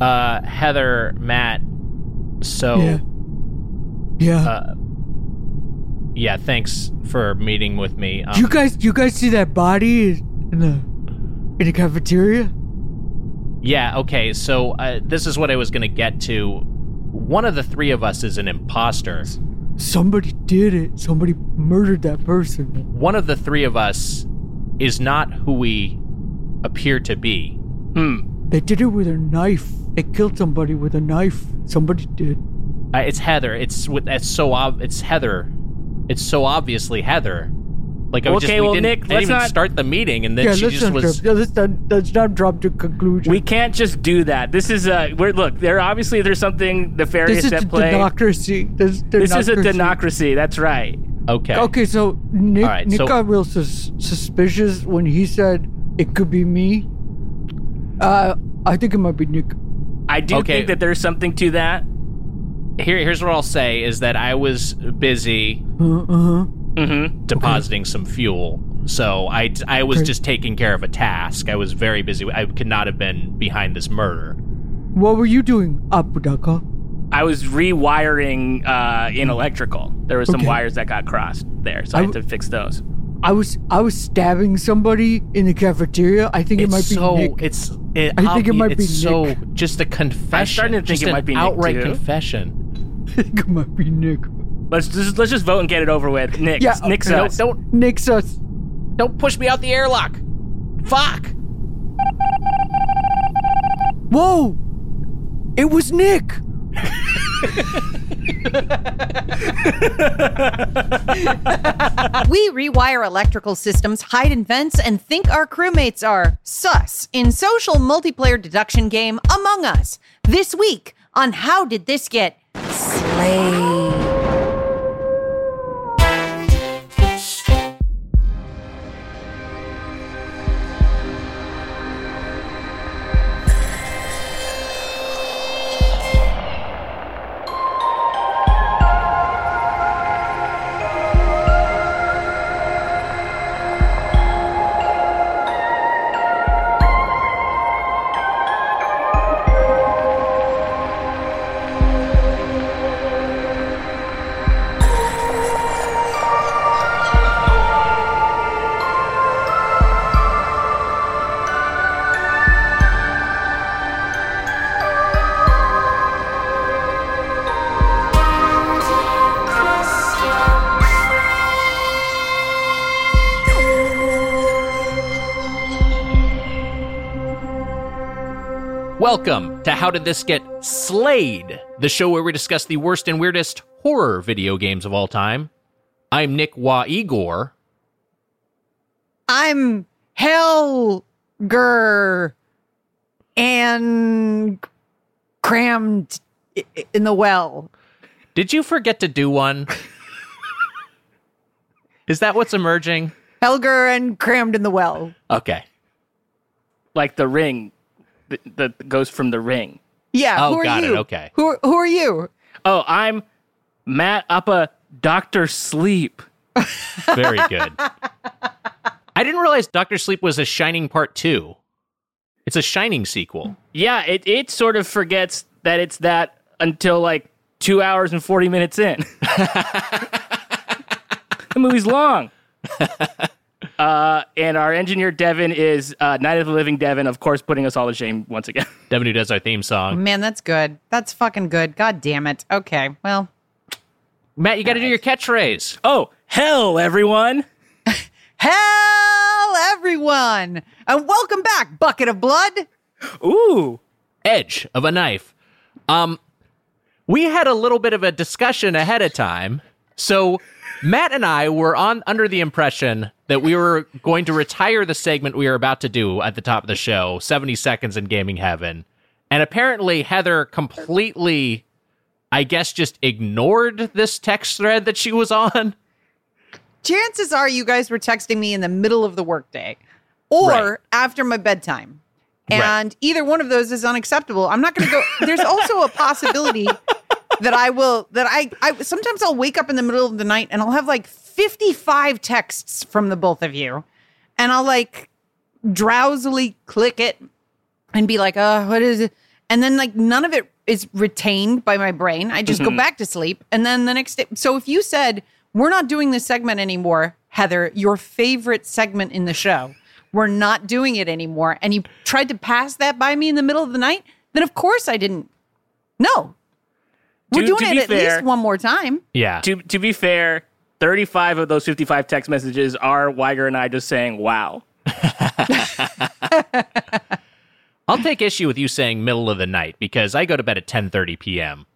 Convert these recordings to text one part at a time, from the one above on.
Uh, Heather, Matt. So, Yeah. Yeah. uh, yeah. Thanks for meeting with me. Um, you guys, you guys see that body in the in the cafeteria? Yeah, okay, so uh, this is what I was going to get to. One of the three of us is an imposter. Somebody did it. Somebody murdered that person. One of the three of us is not who we appear to be. Hmm. They did it with a knife. They killed somebody with a knife. Somebody did. Uh, it's Heather. It's with it's so ob- it's Heather. It's so obviously Heather. Like I Okay, just, we well, didn't, Nick, didn't let's even not- start the meeting, and then yeah, she let's just was. jump. Yeah, let's not, let's not drop to conclusion. We can't just do that. This is a we're look. There obviously there's something nefarious this is a at play. democracy. This, This is a democracy. democracy. That's right. Okay. Okay, so Nick, All right, Nick so- got real sus- suspicious when he said it could be me. Uh, I think it might be Nick. I do Okay. think that there's something to that. Here, here's what I'll say: is that I was busy Uh huh. Mm-hmm. depositing some fuel, so I I was Okay. just taking care of a task. I was very busy. I could not have been behind this murder. What were you doing, Apodaca? I was rewiring uh, in electrical. There were some wires that got crossed there, so I, I had to fix those. I was I was stabbing somebody in the cafeteria. I think it might be so Nick. it's it, I think it obvi- might be it's so Nick. just a confession. I'm starting to think just it an might be Nick, outright too. confession. I think it might be Nick. Let's just let's just vote and get it over with. Nick, Yeah, Nick's okay. us. Don't Nick's us. don't push me out the airlock. Fuck. Whoa! It was Nick. We rewire electrical systems, hide in vents, and think our crewmates are sus in social multiplayer deduction game Among Us. This week on How Did This Get Slayed? Welcome to How Did This Get Slayed, the show where we discuss the worst and weirdest horror video games of all time. I'm Nick Wa Igor. I'm Helger and crammed i- i- in the well. Did you forget to do one? Is that what's emerging? Helger and crammed in the well. Okay. like the ring that, that goes from the ring. Yeah, Oh, who are got it, you? okay. Who, who are you? Oh, I'm Matt Uppa Doctor Sleep. Very good. I didn't realize Doctor Sleep was a Shining Part 2. It's a Shining sequel. Yeah, it it sort of forgets that it's that until like two hours and forty minutes in. the movie's long. Uh, and our engineer Devin is uh, Night of the Living Devin, of course, putting us all to shame once again. Devin, who does our theme song. Man, that's good. That's fucking good. God damn it. Okay, well, Matt, you got to do your catchphrase. Oh, hell, everyone! hell, everyone, and welcome back, bucket of blood. Ooh, Edge of a knife. Um, we had a little bit of a discussion ahead of time. So Matt and I were on under the impression that we were going to retire the segment we were about to do at the top of the show, 70 seconds in gaming heaven. And apparently Heather completely I guess just ignored this text thread that she was on. Chances are you guys were texting me in the middle of the workday or Right. after my bedtime. Right. And either one of those is unacceptable. I'm not going to go. There's also a possibility that I will, that I, I, sometimes I'll wake up in the middle of the night and I'll have like 55 texts from the both of you. And I'll like drowsily click it and be like, uh, what is it? and then like none of it is retained by my brain. I just go back to sleep, and then the next day. So if you said we're not doing this segment anymore, Heather, your favorite segment in the show, we're not doing it anymore, and you tried to pass that by me in the middle of the night, then of course I didn't. No, we're To- doing to it be at fair- least one more time. Yeah. To to be fair, 35 of those 55 text messages are Wiger and I just saying wow. I'll take issue with you saying middle of the night because I go to bed at 10:30 p.m.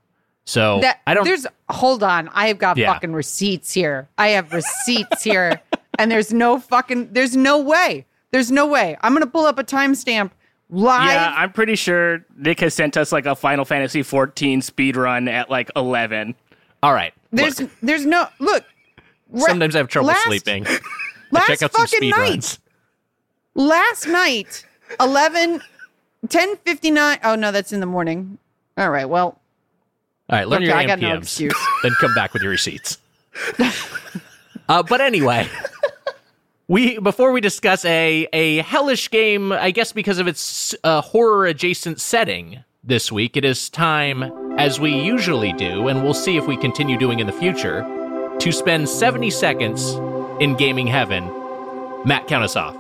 So That I don't. There's hold on. I have got Yeah. fucking receipts here. I have receipts here, and there's no fucking. There's no way. There's no way. I'm gonna pull up a timestamp live. Yeah, I'm pretty sure Nick has sent us like a Final Fantasy 14 speed run at like 11. all right. there's look, there's no look. ra- sometimes I have trouble last- sleeping. I Last check out some fucking speed night. runs. Last night, 11, 10:59. Oh no, that's in the morning. All right. Well, All right, learn Okay, your I got no excuse. then come back with your receipts. uh, but anyway, we before we discuss a a hellish game, I guess because of its uh, horror adjacent setting this week, it is time, as we usually do, and we'll see if we continue doing in the future, to spend seventy seconds in gaming heaven. Matt, count us off.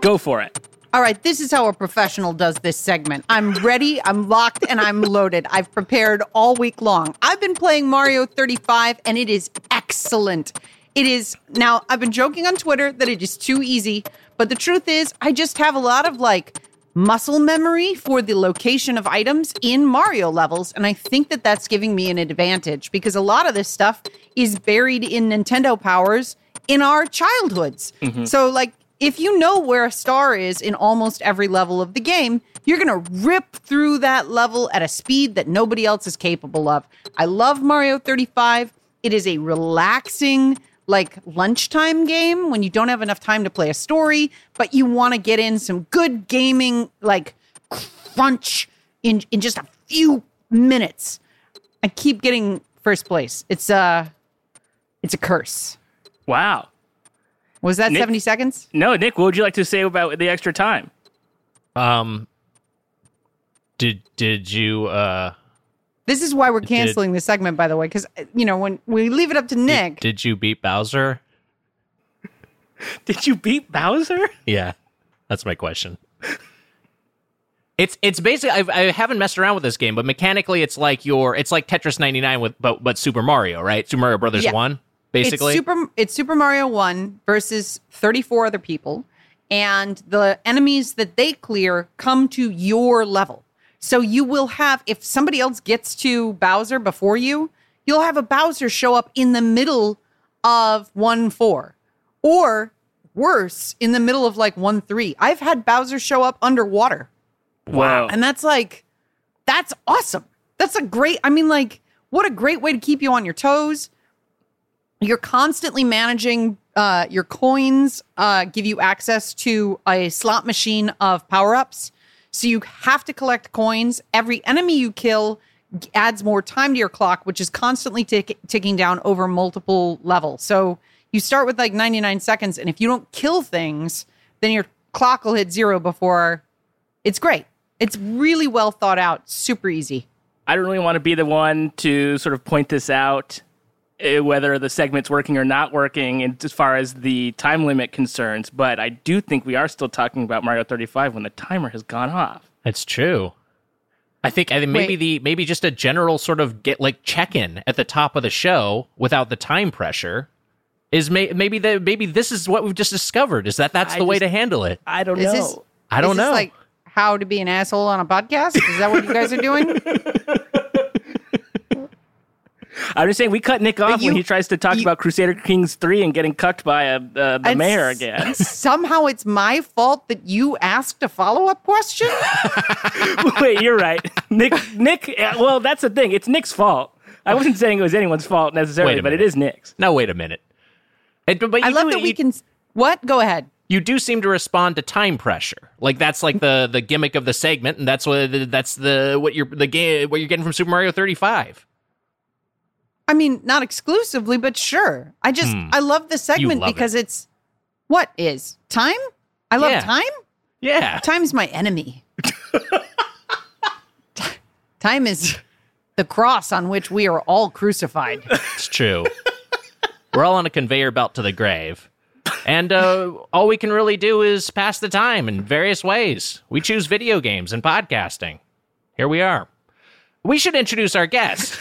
Go for it. All right, this is how a professional does this segment. I'm ready, I'm locked, and I'm loaded. I've prepared all week long. I've been playing Mario 35, and it is excellent. It is now, I've been joking on Twitter that it is too easy, but the truth is, I just have a lot of like muscle memory for the location of items in Mario levels, and I think that that's giving me an advantage because a lot of this stuff is buried in Nintendo powers in our childhoods. Mm-hmm. So, like, if you know where a star is in almost every level of the game, you're going to rip through that level at a speed that nobody else is capable of. I love Mario 35. It is a relaxing, like lunchtime game when you don't have enough time to play a story, but you want to get in some good gaming, like crunch in in just a few minutes. I keep getting first place. It's uh it's a curse. Wow. Was that Nick- 70 seconds? No, Nick, what would you like to say about the extra time? Um, did did you uh This is why we're canceling this segment, by the way, because uh, you know when we leave it up to Nick. did you beat Bowser? Did you beat Bowser? Yeah, that's my question. It's it's basically I've, I haven't messed around with this game, but mechanically it's like your it's like Tetris 99 with but but Super Mario, right? Super Mario Brothers Yeah. one, basically. It's Super. It's Super Mario One versus 34 other people, and the enemies that they clear come to your level. So you will have if somebody else gets to Bowser before you, you'll have a Bowser show up in the middle of one four, or worse, in the middle of like one three. I've had Bowser show up underwater. Wow. And that's like, that's awesome. That's a great, I mean, like, what a great way to keep you on your toes. You're constantly managing uh, your coins, uh, give you access to a slot machine of power ups. So you have to collect coins. Every enemy you kill adds more time to your clock, which is constantly tick- ticking down over multiple levels. So you start with like 99 seconds, and if you don't kill things, then your clock will hit zero before it's great. It's really well thought out, super easy. I don't really want to be the one to sort of point this out, Uh, whether the segment's working or not working, and as far as the time limit concerns. But I do think we are still talking about Mario 35 when the timer has gone off. That's true. I think I think maybe Wait. the maybe just a general sort of get like check in at the top of the show without the time pressure is may, maybe the maybe this is what we've just discovered is that that's I the way just- to handle it. I don't Is know. this- I don't Is this know. like how to be an asshole on a podcast? Is that what you guys are doing? I'm just saying we cut Nick off you- when he tries to talk you- about Crusader Kings 3 and getting cucked by a, uh, the mayor again. Somehow it's my fault that you asked a follow up question. Wait, you're right. Nick, Nick, uh, well, that's the thing. It's Nick's fault. I wasn't saying it was anyone's fault necessarily, but it is Nick's. now wait a minute. And, but but I love do- that we you- can. What? Go ahead. you do seem to respond to time pressure. Like that's like the the gimmick of the segment, and that's what that's the what you're the game what you're getting from Super Mario 35. I mean, not exclusively, but sure. I just I love the segment Hmm. love because it's what is time. I love Yeah. time. Yeah, Time's my enemy. Time is the cross on which we are all crucified. It's true. We're all on a conveyor belt to the grave. And uh, all we can really do is pass the time in various ways. We choose video games and podcasting. Here we are. We should introduce our guest.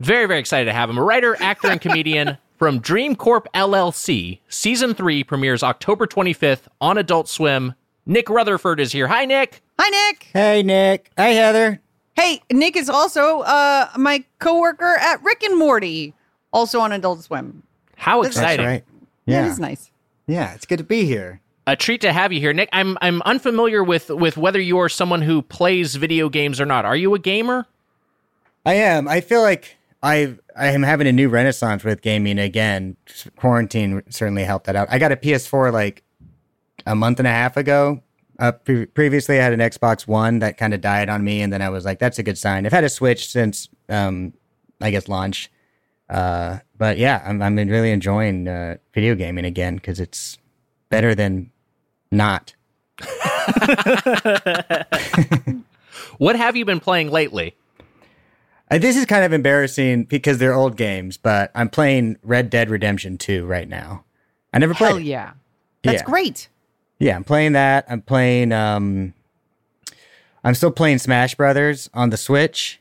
Very, very excited to have him. A writer, actor, and comedian from Dream Corp LLC. Season 3 premieres October 25th on Adult Swim. Nick Rutherford is here. Hi, Nick. Hi, Nick. Hey, Nick. Hi, Heather. Hey, Nick is also uh, my coworker at Rick and Morty, also on Adult Swim. How That's exciting. That's right. Yeah, Yeah. it is nice. Yeah, it's good to be here. a treat to have you here, Nick. I'm I'm unfamiliar with with whether you are someone who plays video games or not. Are you a gamer? I am. I feel like I I am having a new renaissance with gaming again. Quarantine certainly helped that out. I got a PS4 like a month and a half ago. Uh, pre- previously, I had an Xbox One that kind of died on me, and then I was like, "That's a good sign." I've had a Switch since, um, I guess, launch. Uh, but yeah, I'm I'm really enjoying uh, video gaming again because it's better than not. What have you been playing lately? Uh, this is kind of embarrassing because they're old games, but I'm playing Red Dead Redemption 2 right now. I never played. Hell it. yeah. That's Yeah. great. Yeah, I'm playing that. I'm playing. Um, I'm still playing Smash Brothers on the Switch.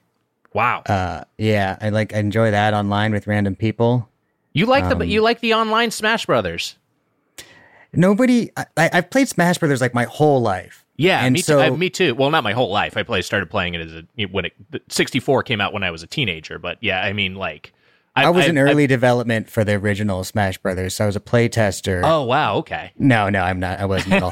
Wow, Uh, yeah, I like. I enjoy that online with random people. you like um, the you like the online Smash Brothers? Nobody. I, I, I've played Smash Brothers like my whole life. Yeah, and me so too. Me too. Well, not my whole life. I played started playing it as a when it 64 came out when I was a teenager. But yeah, I mean like I, was in I- early development for the original Smash Brothers, so I was a play tester. oh wow, okay. No, no, I'm not. I wasn't at all.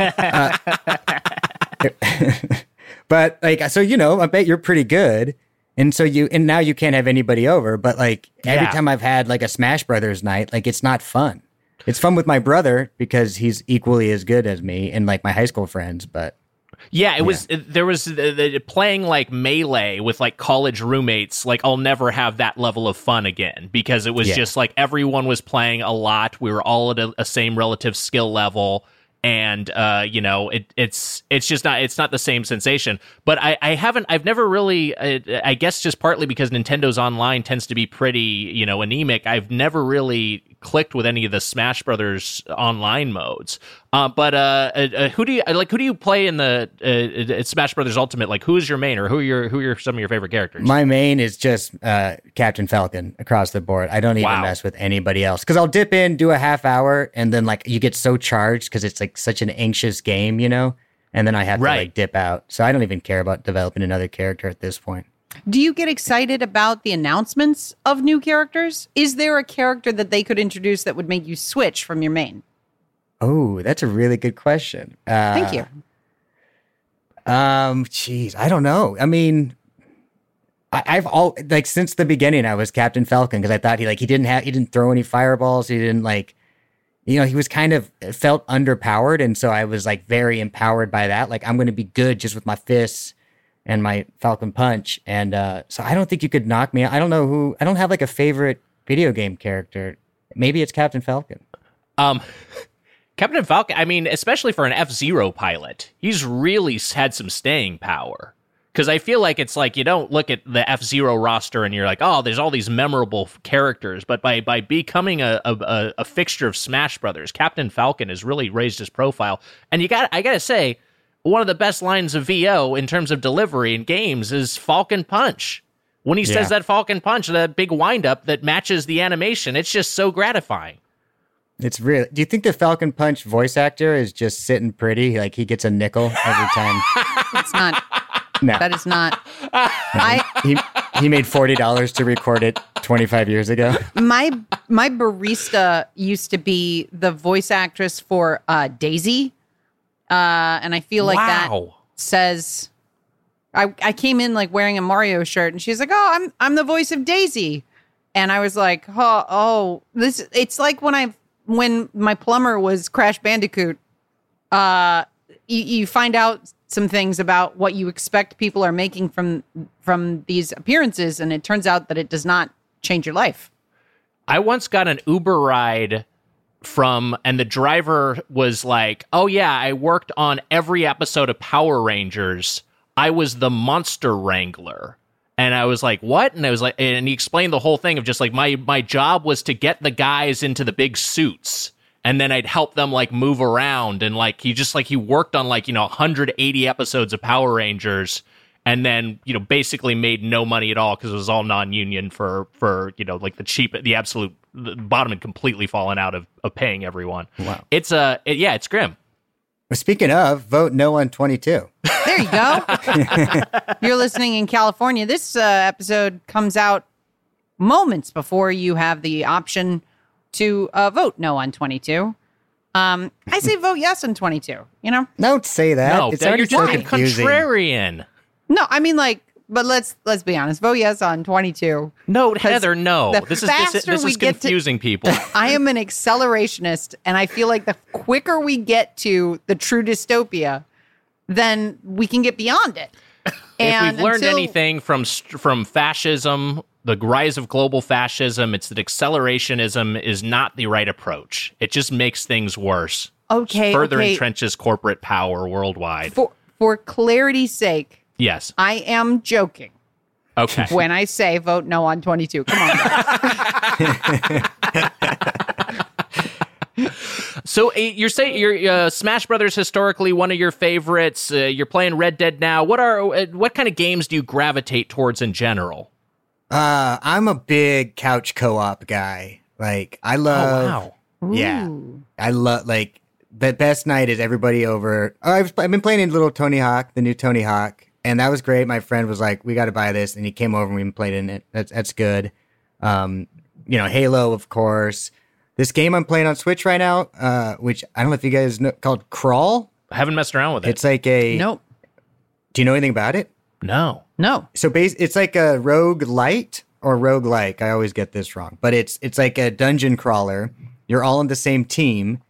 Uh, but like, so you know, I bet you're pretty good, and so you, and now you can't have anybody over. But like, every Yeah. time I've had like a Smash Brothers night, like it's not fun. It's fun with my brother because he's equally as good as me and like my high school friends. But Yeah, it was. There was uh, the, playing like melee with like college roommates. Like I'll never have that level of fun again because it was Yeah. just like everyone was playing a lot. We were all at a, a same relative skill level, and uh, you know, it, it's it's just not it's not the same sensation. But I, I haven't I've never really uh, I guess just partly because Nintendo's online tends to be pretty you know anemic. I've never really clicked with any of the Smash Brothers online modes. Uh, but uh, uh, uh, who do you uh, like? Who do you play in the Smash Brothers Ultimate? Like, who is your main, or who are your who are some of your favorite characters? my main is just uh, Captain Falcon across the board. I don't even Wow. mess with anybody else because I'll dip in, do a half hour, and then like you get so charged because it's like such an anxious game, you know. And then I have Right. to like dip out. So I don't even care about developing another character at this point. Do you get excited about the announcements of new characters? Is there a character that they could introduce that would make you switch from your main? Oh, that's a really good question. Uh, Thank you. Um, jeez, I don't know. I mean, I, I've all like since the beginning, I was Captain Falcon because I thought he like he didn't have he didn't throw any fireballs. He didn't like, you know, he was kind of felt underpowered, and so I was like very empowered by that. Like I'm going to be good just with my fists and my Falcon Punch, and uh, so I don't think you could knock me. I don't know who. I don't have like a favorite video game character. Maybe it's Captain Falcon. Um, Captain Falcon. I mean, especially for an F Zero pilot, he's really had some staying power. Because I feel like it's like you don't look at the F Zero roster and you're like, oh, there's all these memorable characters. But by by becoming a, a a- a fixture of Smash Brothers, Captain Falcon has really raised his profile. And you got I gotta say, one of the best lines of VO in terms of delivery in games is Falcon Punch. When he Yeah. says that Falcon Punch, that big windup that matches the animation, it's just so gratifying. It's really. Do you think the Falcon Punch voice actor is just sitting pretty? Like he gets a nickel every time. It's not. No, That is not. I he he made forty dollars to record it twenty five years ago. my my barista used to be the voice actress for uh, Daisy, uh, and I feel like that says. I, I came in like wearing a Mario shirt, and she's like, "Oh, I'm I'm the voice of Daisy," and I was like, "Oh, oh, this." It's like when I when my plumber was Crash Bandicoot. Uh, you, you find out some things about what you expect people are making from from these appearances, and it turns out that it does not change your life. I once got an Uber ride from, and the driver was like, "Oh yeah, I worked on every episode of Power Rangers I was the monster wrangler. And I was like, "What?" And I was like, and he explained the whole thing of just like my my job was to get the guys into the big suits, and then I'd help them like move around, and like he just like he worked on like you know 180 episodes of Power Rangers, and then you know basically made no money at all because it was all non-union for for you know like the cheap the absolute the bottom had completely fallen out of, of paying everyone. Wow. It's a uh, it, yeah, it's grim. Well, speaking of, vote no on 22. There you go. You're listening in California. This uh, episode comes out moments before you have the option to uh, vote no on 22. Um, I say vote yes on 22. You know, Don't say that. No, it's that already you're so just being confusing. contrarian. No, I mean like, but let's let's be honest. Vote yes on 22. No, Heather, no. This is this, faster this we is get to- confusing people. I am an accelerationist, and I feel like the quicker we get to the true dystopia, then we can get beyond it. if And we've learned until- anything from st- from fascism, the rise of global fascism, it's that accelerationism is not the right approach. It just makes things worse. okay, Further okay, entrenches corporate power worldwide. for for clarity's sake, yes. I am joking Okay. when I say vote no on 22. Come on. guys. So uh, you're saying you're uh, Smash Brothers historically one of your favorites. Uh, you're playing Red Dead now. What are uh, what kind of games do you gravitate towards in general? Uh, I'm a big couch co-op guy. Like I love. oh wow. Yeah, Ooh. I love like the best night is everybody over. Oh, I've, I've been playing a Little Tony Hawk, the new Tony Hawk, and that was great. My friend was like, "We got to buy this," and he came over and we played in it. That's that's good. Um, you know, Halo, of course. This game I'm playing on Switch right now, uh, which I don't know if you guys know, called Crawl. I haven't messed around with it. It's like a. Nope. Do you know anything about it? no. No. so base it's like a rogue light or rogue like i always get this wrong but it's it's like a dungeon crawler you're all on the same team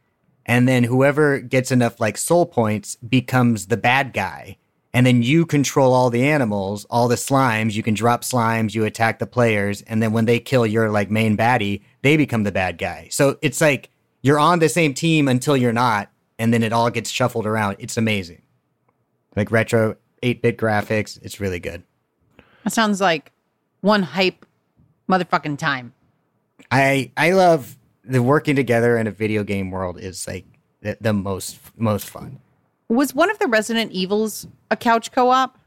and then whoever gets enough like soul points becomes the bad guy and then you control all the animals all the slimes. You can drop slimes you attack the players and then when they kill your like main baddie they become the bad guy. So it's like you're on the same team until you're not and then it all gets shuffled around. It's amazing. Like retro 8-bit graphics it's really good. That sounds like one hype motherfucking time. I I love the working together in a video game world is like the, the most most fun. Was one of the Resident Evils a couch co op?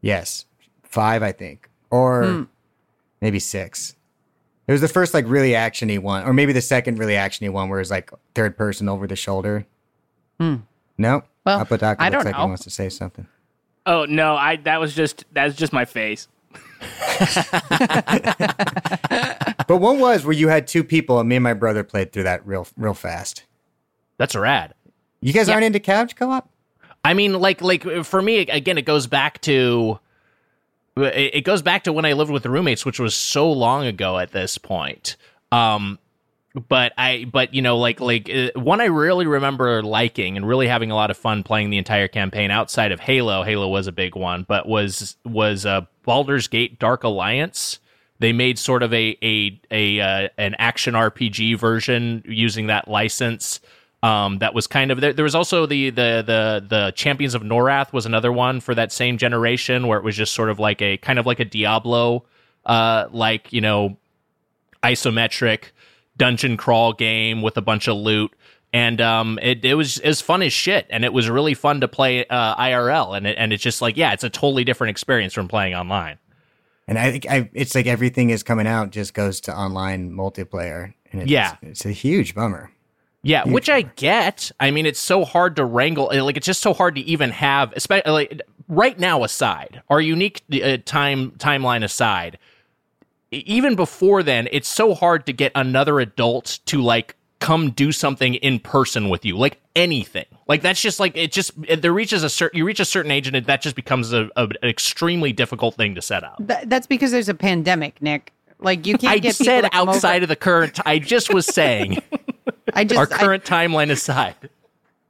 Yes, five I think, or hmm. maybe six. It was the first like really actiony one, or maybe the second really actiony one, where it's like third person over the shoulder. Hmm. No, Well, Apodaca I looks don't like know. he wants to say something. Oh no, I that was just that's just my face. But one was where you had two people, and me and my brother played through that real real fast. That's rad. You guys aren't into couch co-op? I mean, like, like for me, again, it goes back to it it goes back to when I lived with the roommates, which was so long ago at this point. Um, but I, but you know, like, like uh, one I really remember liking and really having a lot of fun playing the entire campaign outside of Halo. Halo was a big one, but was was uh, Baldur's Gate Dark Alliance. They made sort of a a a uh, an action RPG version using that license. Um, that was kind of there, there was also the the the the Champions of Norath was another one for that same generation where it was just sort of like a kind of like a Diablo, uh, like you know, isometric dungeon crawl game with a bunch of loot. And um, it, it was as fun as shit, and it was really fun to play uh, IRL, and it, and it's just like yeah, it's a totally different experience from playing online. And I think I, it's like everything is coming out just goes to online multiplayer. And it's, Yeah. it's a huge bummer. Yeah, which I get. I mean, it's so hard to wrangle. Like, it's just so hard to even have. Especially like, right now, aside our unique uh, time timeline aside, even before then, it's so hard to get another adult to like come do something in person with you, like anything. Like that's just like it. Just it, there reaches a certain you reach a certain age, and it, that just becomes a, a, an extremely difficult thing to set up. Th- that's because there's a pandemic, Nick. Like you can't I get said over. outside of the current. I just was saying I just our I- current timeline aside.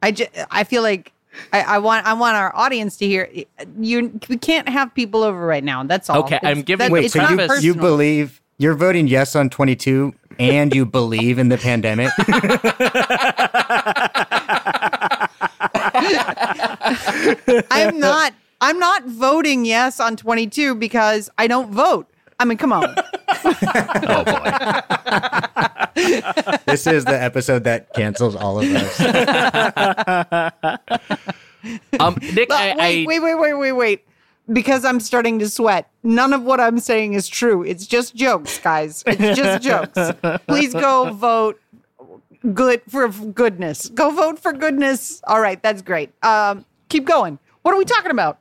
I, ju- I feel like I, I want I want our audience to hear you. We can't have people over right now. That's all. Okay, I'm giving- that- Wait, it's so not you, preface- you believe you're voting yes on 22 and you believe in the pandemic? I'm not I'm not voting yes on 22 because I don't vote. I mean, come on. Oh boy. This is the episode that cancels all of us. Um, Nick, I, wait, I, wait, wait, wait, wait, wait. Because I'm starting to sweat. None of what I'm saying is true. It's just jokes, guys. It's just jokes. Please go vote good for goodness. Go vote for goodness. All right, that's great. Um, keep going. What are we talking about?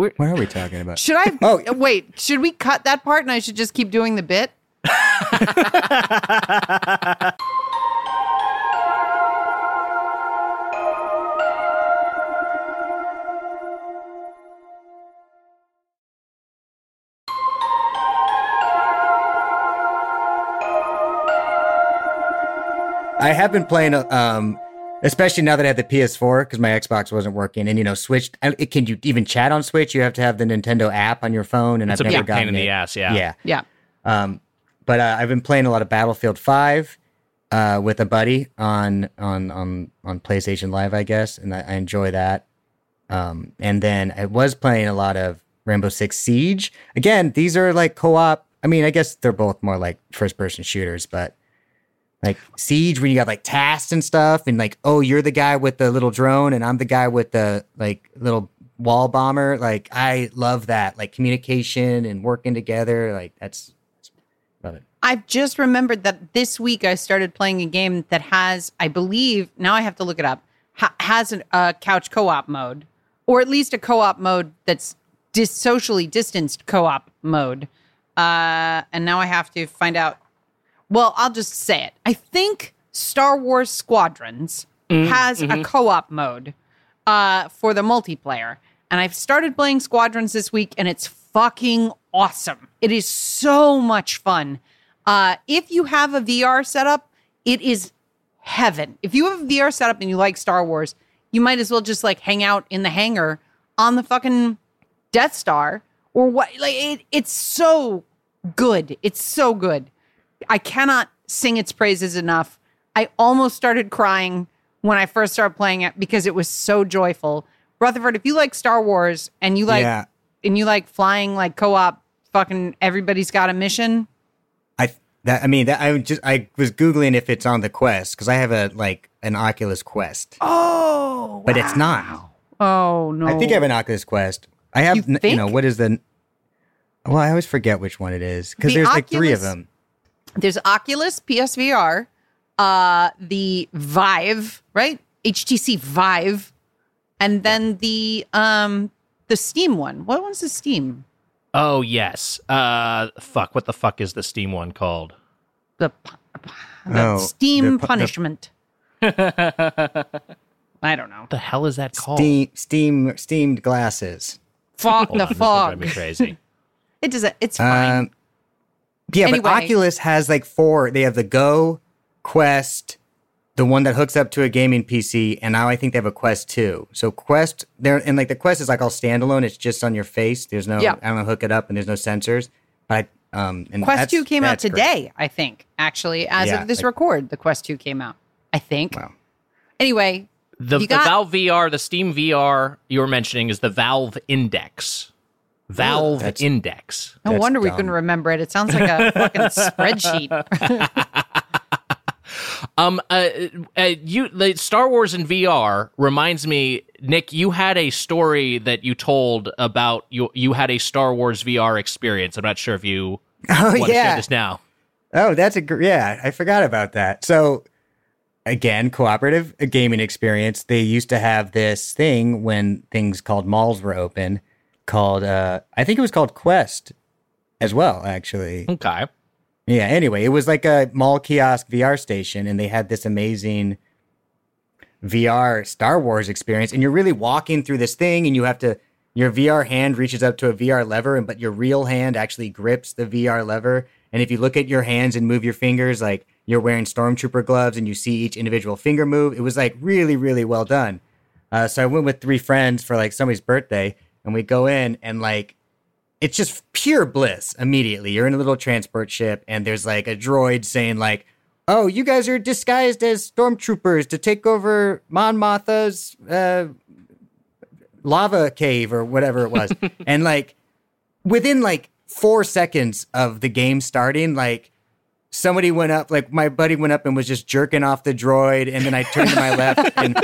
What are we talking about? Should I? Oh. wait. Should we cut that part and I should just keep doing the bit? I have been playing, um, especially now that I have the PS4 because my Xbox wasn't working, and you know, Switch. I- It, can you even chat on Switch? You have to have the Nintendo app on your phone, and it's I've a never gotten pain in it. the ass. Yeah. Yeah, Yeah. Um, but uh, I've been playing a lot of Battlefield Five uh, with a buddy on on on on PlayStation Live, I guess, and I, I enjoy that. Um, and then I was playing a lot of Rainbow Six Siege. Again, these are like co-op. I mean, I guess they're both more like first-person shooters, but like Siege, when you got like tasks and stuff, and like, oh, you're the guy with the little drone, and I'm the guy with the like little wall bomber. Like, I love that, like communication and working together. Like, that's love it. I've just remembered that this week I started playing a game that has, I believe, now I have to look it up, ha- has a uh, couch co op mode, or at least a co op mode that's dis- socially distanced co op mode. Uh, and now I have to find out. Well, I'll just say it. I think Star Wars Squadrons has a co op mode uh, for the multiplayer. And I've started playing Squadrons this week, and it's fucking awesome. It is so much fun. Uh, if you have a VR setup, it is heaven. If you have a VR setup and you like Star Wars, you might as well just like hang out in the hangar on the fucking Death Star or what. Like it, it's so good. It's so good. I cannot sing its praises enough. I almost started crying when I first started playing it because it was so joyful. Rutherford, if you like Star Wars and you like yeah, and you like flying like co-op fucking everybody's got a mission, I that I mean that I just I was googling if it's on the Quest because I have a like an Oculus Quest, oh, but it's not. oh no. I think I have an Oculus Quest. I have You you know what is the well I always forget which one it is because The there's like three of them. There's Oculus, PSVR, uh, the Vive, right? HTC Vive, and then the um the Steam one. What one's the Steam? Oh yes. Uh, fuck. What the fuck is the Steam one called? The, the Oh, Steam the pu- the- punishment. I don't know. What the hell is that called? Steam steam steamed glasses. Fog the on, this is gonna drive fog. me crazy. It doesn't. It's fine. Um, yeah, Anyway. but Oculus has like four. They have the Go, Quest, the one that hooks up to a gaming PC, and now I think they have a Quest two. So Quest, there and like the Quest is like all standalone. It's just on your face. There's no, Yeah. I don't know, hook it up, and there's no sensors. But um, and Quest that's- Two came out that's great. today. I think actually, as Yeah, of this like- record, the Quest Two came out. I think. Wow. Anyway, The, You the Valve VR, the Steam VR you were mentioning is the Valve Index. Valve That's- Index. no That's wonder we dumb. couldn't remember it. It sounds like a fucking spreadsheet. Um, uh, uh, you the Star Wars in VR reminds me, Nick. You had a story that you told about you. You had a Star Wars VR experience. I'm not sure if you Oh want to share yeah. this now. Oh, that's a gr- yeah. I forgot about that. So again, cooperative uh, gaming experience. They used to have this thing when things called malls were open, called uh, I think it was called Quest, as well. Actually, Okay. yeah. Anyway, it was like a mall kiosk VR station, and they had this amazing VR Star Wars experience. And you're really walking through this thing, and you have to. Your VR hand reaches up to a VR lever, and but your real hand actually grips the VR lever. And if you look at your hands and move your fingers, like you're wearing stormtrooper gloves, and you see each individual finger move, it was like really, really well done. Uh, so I went with three friends for like somebody's birthday, and we go in, and like it's just pure bliss immediately. You're in a little transport ship, and there's like a droid saying like, "Oh, you guys are disguised as stormtroopers to take over Mon Mothma's uh, lava cave or whatever it was. and like within like four seconds of the game starting, like somebody went up, like my buddy went up and was just jerking off the droid, and then I turned to my left, and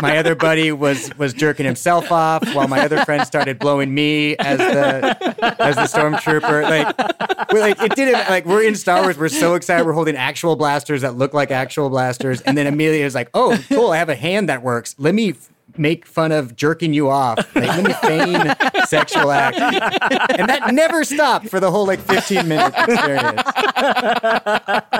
my other buddy was was jerking himself off, while my other friend started blowing me as the as the stormtrooper. Like, we're like it didn't like we're in Star Wars. We're so excited. We're holding actual blasters that look like actual blasters, and then immediately it was like, oh, cool, I have a hand that works. Let me make fun of jerking you off. Like, let me feign sexual act. And that never stopped for the whole like 15 minute experience.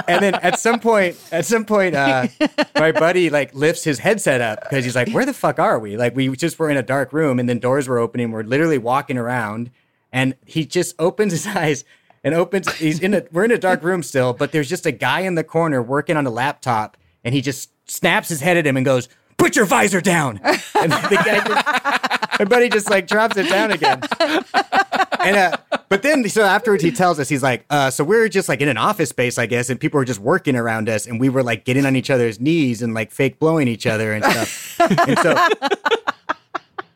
And then at some point, at some point, uh, my buddy like lifts his headset up because he's like, where the fuck are we? Like we just were in a dark room and then doors were opening. We're literally walking around and he just opens his eyes and opens he's in a we're in a dark room still, but there's just a guy in the corner working on a laptop and he just snaps his head at him and goes, put your visor down. And the guy just, my buddy just like drops it down again. And uh, but then so afterwards he tells us he's like, uh, so we're just like in an office space, I guess, and people were just working around us, and we were like getting on each other's knees and like fake blowing each other and stuff. and so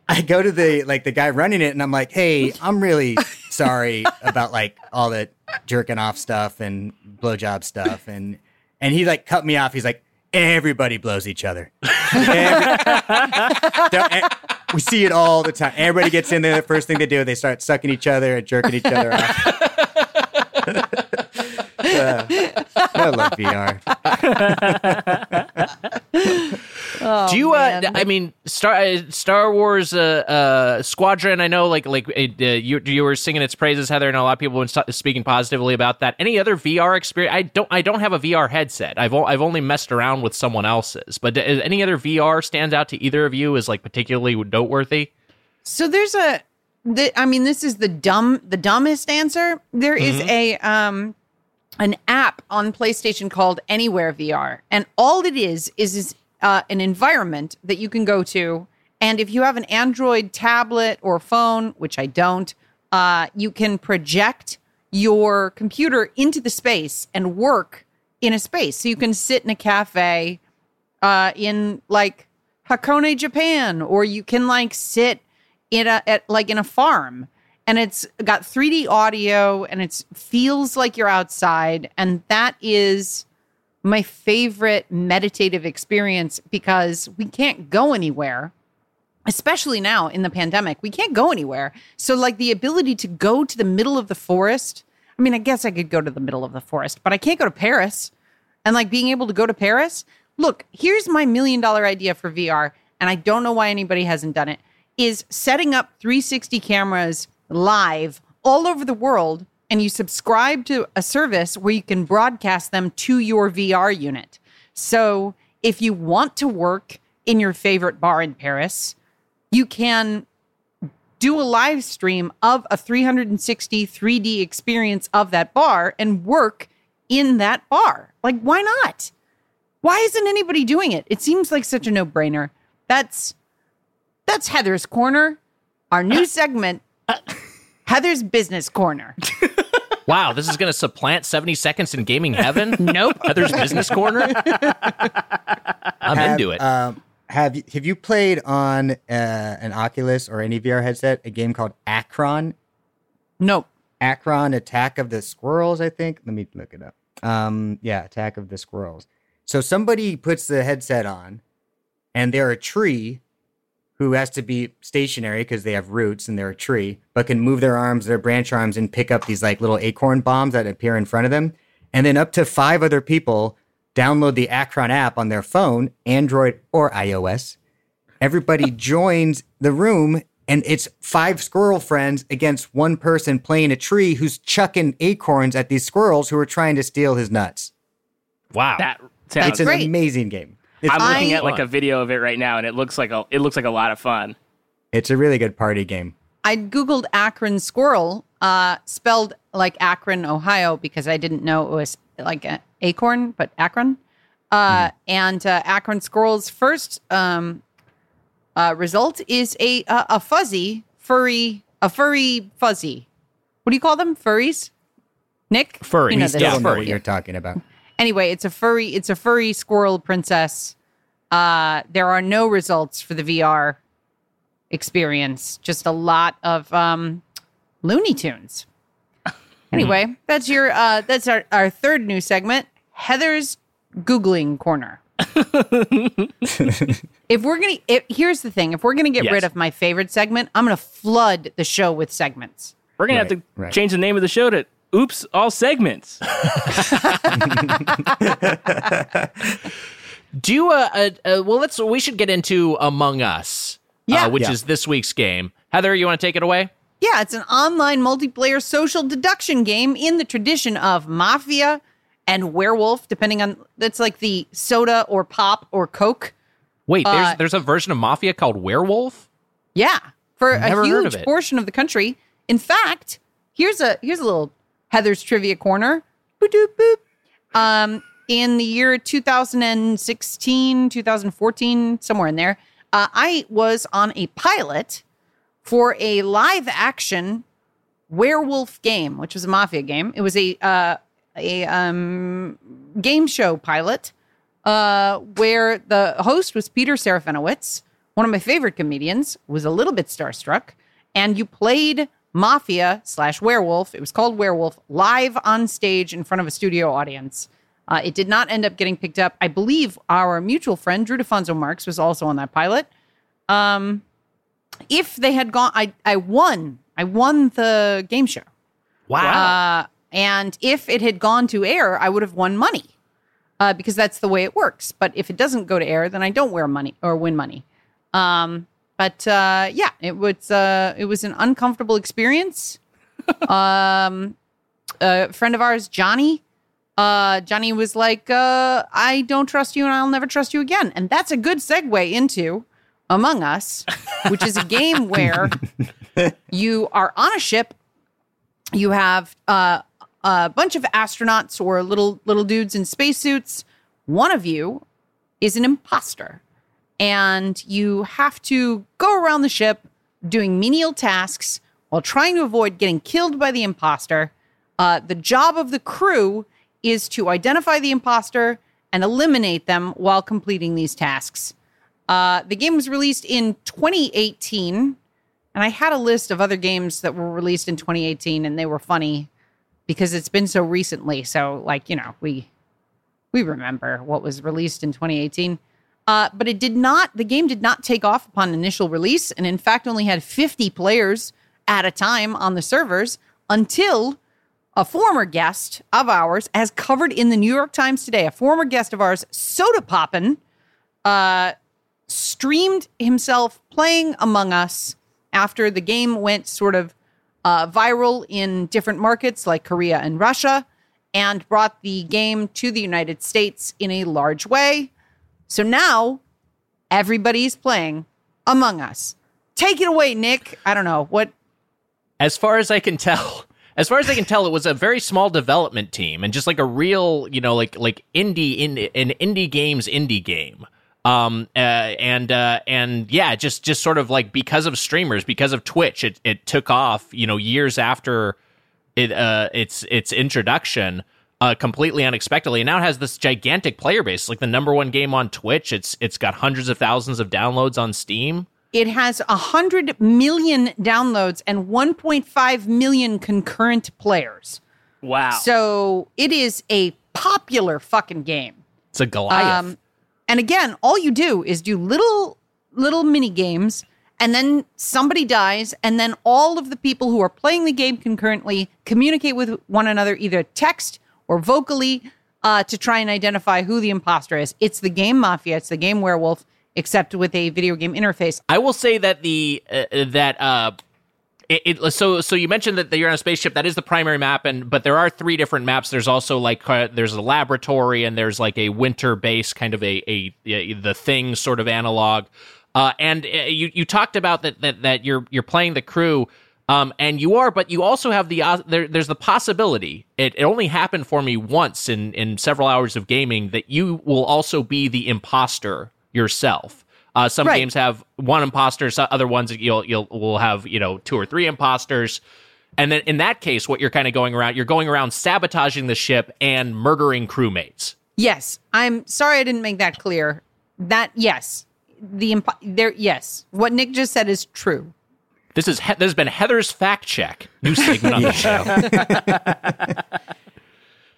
I go to the like the guy running it, and I'm like, hey, I'm really sorry about like all that jerking off stuff and blowjob stuff, and and he like cut me off. He's like, everybody blows each other. Every- we see it all the time. Everybody gets in there. The first thing they do, they start sucking each other and jerking each other off. Uh, I love VR. Do you? Uh, man. I mean, Star uh, Star Wars uh, uh, Squadron. I know, like like uh, you you were singing its praises, Heather, and a lot of people were st- speaking positively about that. Any other VR experience? I don't. I don't have a VR headset. I've o- I've only messed around with someone else's. But d- any other VR stands out to either of you as like particularly noteworthy? So there's a, the, I mean, this is the dumb, the dumbest answer. There is a, um, an app on PlayStation called Anywhere VR, and all it is is is uh, an environment that you can go to, and if you have an Android tablet or phone, which I don't, uh, you can project your computer into the space and work in a space. So you can sit in a cafe uh, in like Hakone, Japan, or you can like sit in a at like in a farm, and it's got 3D audio and it feels like you're outside, and that is my favorite meditative experience because we can't go anywhere especially now in the pandemic. We can't go anywhere. So like the ability to go to the middle of the forest i mean i guess i could go to the middle of the forest but i can't go to paris. And like being able to go to paris look here's my million dollar idea for vr and i don't know why anybody hasn't done it is setting up 360 cameras live all over the world and you subscribe to a service where you can broadcast them to your VR unit. So if you want to work in your favorite bar in Paris, you can do a live stream of a 360 3D experience of that bar and work in that bar. Like, why not? Why isn't anybody doing it? It seems like such a no brainer. That's that's Heather's Corner, our new segment, Heather's Business Corner. Wow, this is going to supplant seventy seconds in gaming heaven. Nope. Heather's business corner. I'm Have, into it. Um, have you- have you played on uh, an Oculus or any VR headset a game called Acron? Nope. Acron Attack of the Squirrels, I think. Let me look it up. Um, yeah, Attack of the Squirrels. So somebody puts the headset on, and they're a tree who has to be stationary because they have roots and they're a tree, but can move their arms, their branch arms, and pick up these like little acorn bombs that appear in front of them. And then up to five other people download the Acron app on their phone, Android or iOS. Everybody joins the room, and it's five squirrel friends against one person playing a tree who's chucking acorns at these squirrels who are trying to steal his nuts. wow. That sounds. It's an great. amazing game. It's, I'm looking I- at like a video of it right now, and it looks like a it looks like a lot of fun. it's a really good party game. I googled Akron squirrel, uh, spelled like Akron, Ohio, because I didn't know it was like a acorn, but Akron. Uh, And uh, Akron squirrel's first um, uh, result is a, a a fuzzy furry a furry fuzzy. What do you call them? Furries. Nick, Furry. You know He's this. Yeah, don't know furry. what you're talking about. Anyway, it's a furry. It's a furry squirrel princess. Uh, there are no results for the VR experience. Just a lot of um, Looney Tunes. Anyway, that's your uh, that's our, our third new segment, Heather's Googling Corner. if we're gonna, if, here's the thing: if we're gonna get Yes. rid of my favorite segment, I'm gonna flood the show with segments. We're gonna Right, have to right. change the name of the show to "Oops, All Segments." Do uh, uh, uh well let's we should get into Among Us. Yeah. uh, which Yeah. is this week's game. Heather, you want to take it away? Yeah, it's an online multiplayer social deduction game in the tradition of Mafia and Werewolf, depending on that's like the soda or pop or Coke. Wait, Uh, there's there's a version of Mafia called Werewolf? Yeah, for Never a huge of portion of the country. In fact, here's a here's a little Heather's trivia corner. Boop, boop. Um, in the year 2016, 2014, somewhere in there, uh, I was on a pilot for a live action werewolf game, which was a mafia game. It was a uh, a um, game show pilot uh, where the host was Peter Serafinowicz, one of my favorite comedians, was a little bit starstruck, and you played mafia slash werewolf. It was called Werewolf live on stage in front of a studio audience. Uh, it did not end up getting picked up. I believe our mutual friend Drew DiFonzo Marks was also on that pilot. Um, if they had gone, I I won. I won the game show. Wow. Uh, and if it had gone to air, I would have won money uh, because that's the way it works. But if it doesn't go to air, then I don't wear money or win money. Um, but uh, yeah, it was uh, it was an uncomfortable experience. um, a friend of ours, Johnny, uh, Johnny was like, uh, "I don't trust you, and I'll never trust you again." And that's a good segue into Among Us, which is a game where you are on a ship you have uh, a bunch of astronauts or little little dudes in spacesuits. One of you is an imposter, and you have to go around the ship doing menial tasks while trying to avoid getting killed by the imposter. Uh, the job of the crew is to identify the imposter and eliminate them while completing these tasks. Uh, the game was released in 2018, and I had a list of other games that were released in 2018, and they were funny because it's been so recently. So, like you know, we we remember what was released in 2018. Uh, but it did not. The game did not take off upon initial release, and in fact, only had 50 players at a time on the servers until a former guest of ours, as covered in the New York Times today, a former guest of ours, Sodapoppin, uh, streamed himself playing Among Us after the game went sort of uh, viral in different markets like Korea and Russia and brought the game to the United States in a large way. So now everybody's playing Among Us. Take it away, Nick. I don't know what. as far as I can tell, as far as I can tell, it was a very small development team and just like a real, you know, like like indie in an indie games indie game. Um uh, and uh and yeah, just just sort of like because of streamers, because of Twitch, it it took off, you know, years after it uh its its introduction. Uh, completely unexpectedly, and now it has this gigantic player base. Like the number one game on Twitch. It's it's got hundreds of thousands of downloads on Steam. It has 100 million downloads and 1.5 million concurrent players. Wow. So it is a popular fucking game. It's a Goliath. Um, and again, all you do is do little little mini games, and then somebody dies, and then all of the people who are playing the game concurrently communicate with one another, either text or vocally, uh, to try and identify who the imposter is. It's the game Mafia. It's the game Werewolf, except with a video game interface. I will say that the uh, that uh it, it so so you mentioned that you're on a spaceship that is the primary map and but there are three different maps there's also like uh, there's a laboratory and there's like a winter base kind of a a, a the thing sort of analog uh and uh, you you talked about that that that you're you're playing the crew um, and you are, but you also have the uh, there, there's the possibility. It, it only happened for me once in in several hours of gaming that you will also be the imposter yourself. Uh, some Right. games have one imposter, so other ones you'll you'll will have you know two or three imposters. And then in that case, what you're kind of going around, you're going around sabotaging the ship and murdering crewmates. Yes, I'm sorry I didn't make that clear. That yes, the imp- there. Yes, what Nick just said is true. This is he- this has been Heather's fact check, new segment on the show.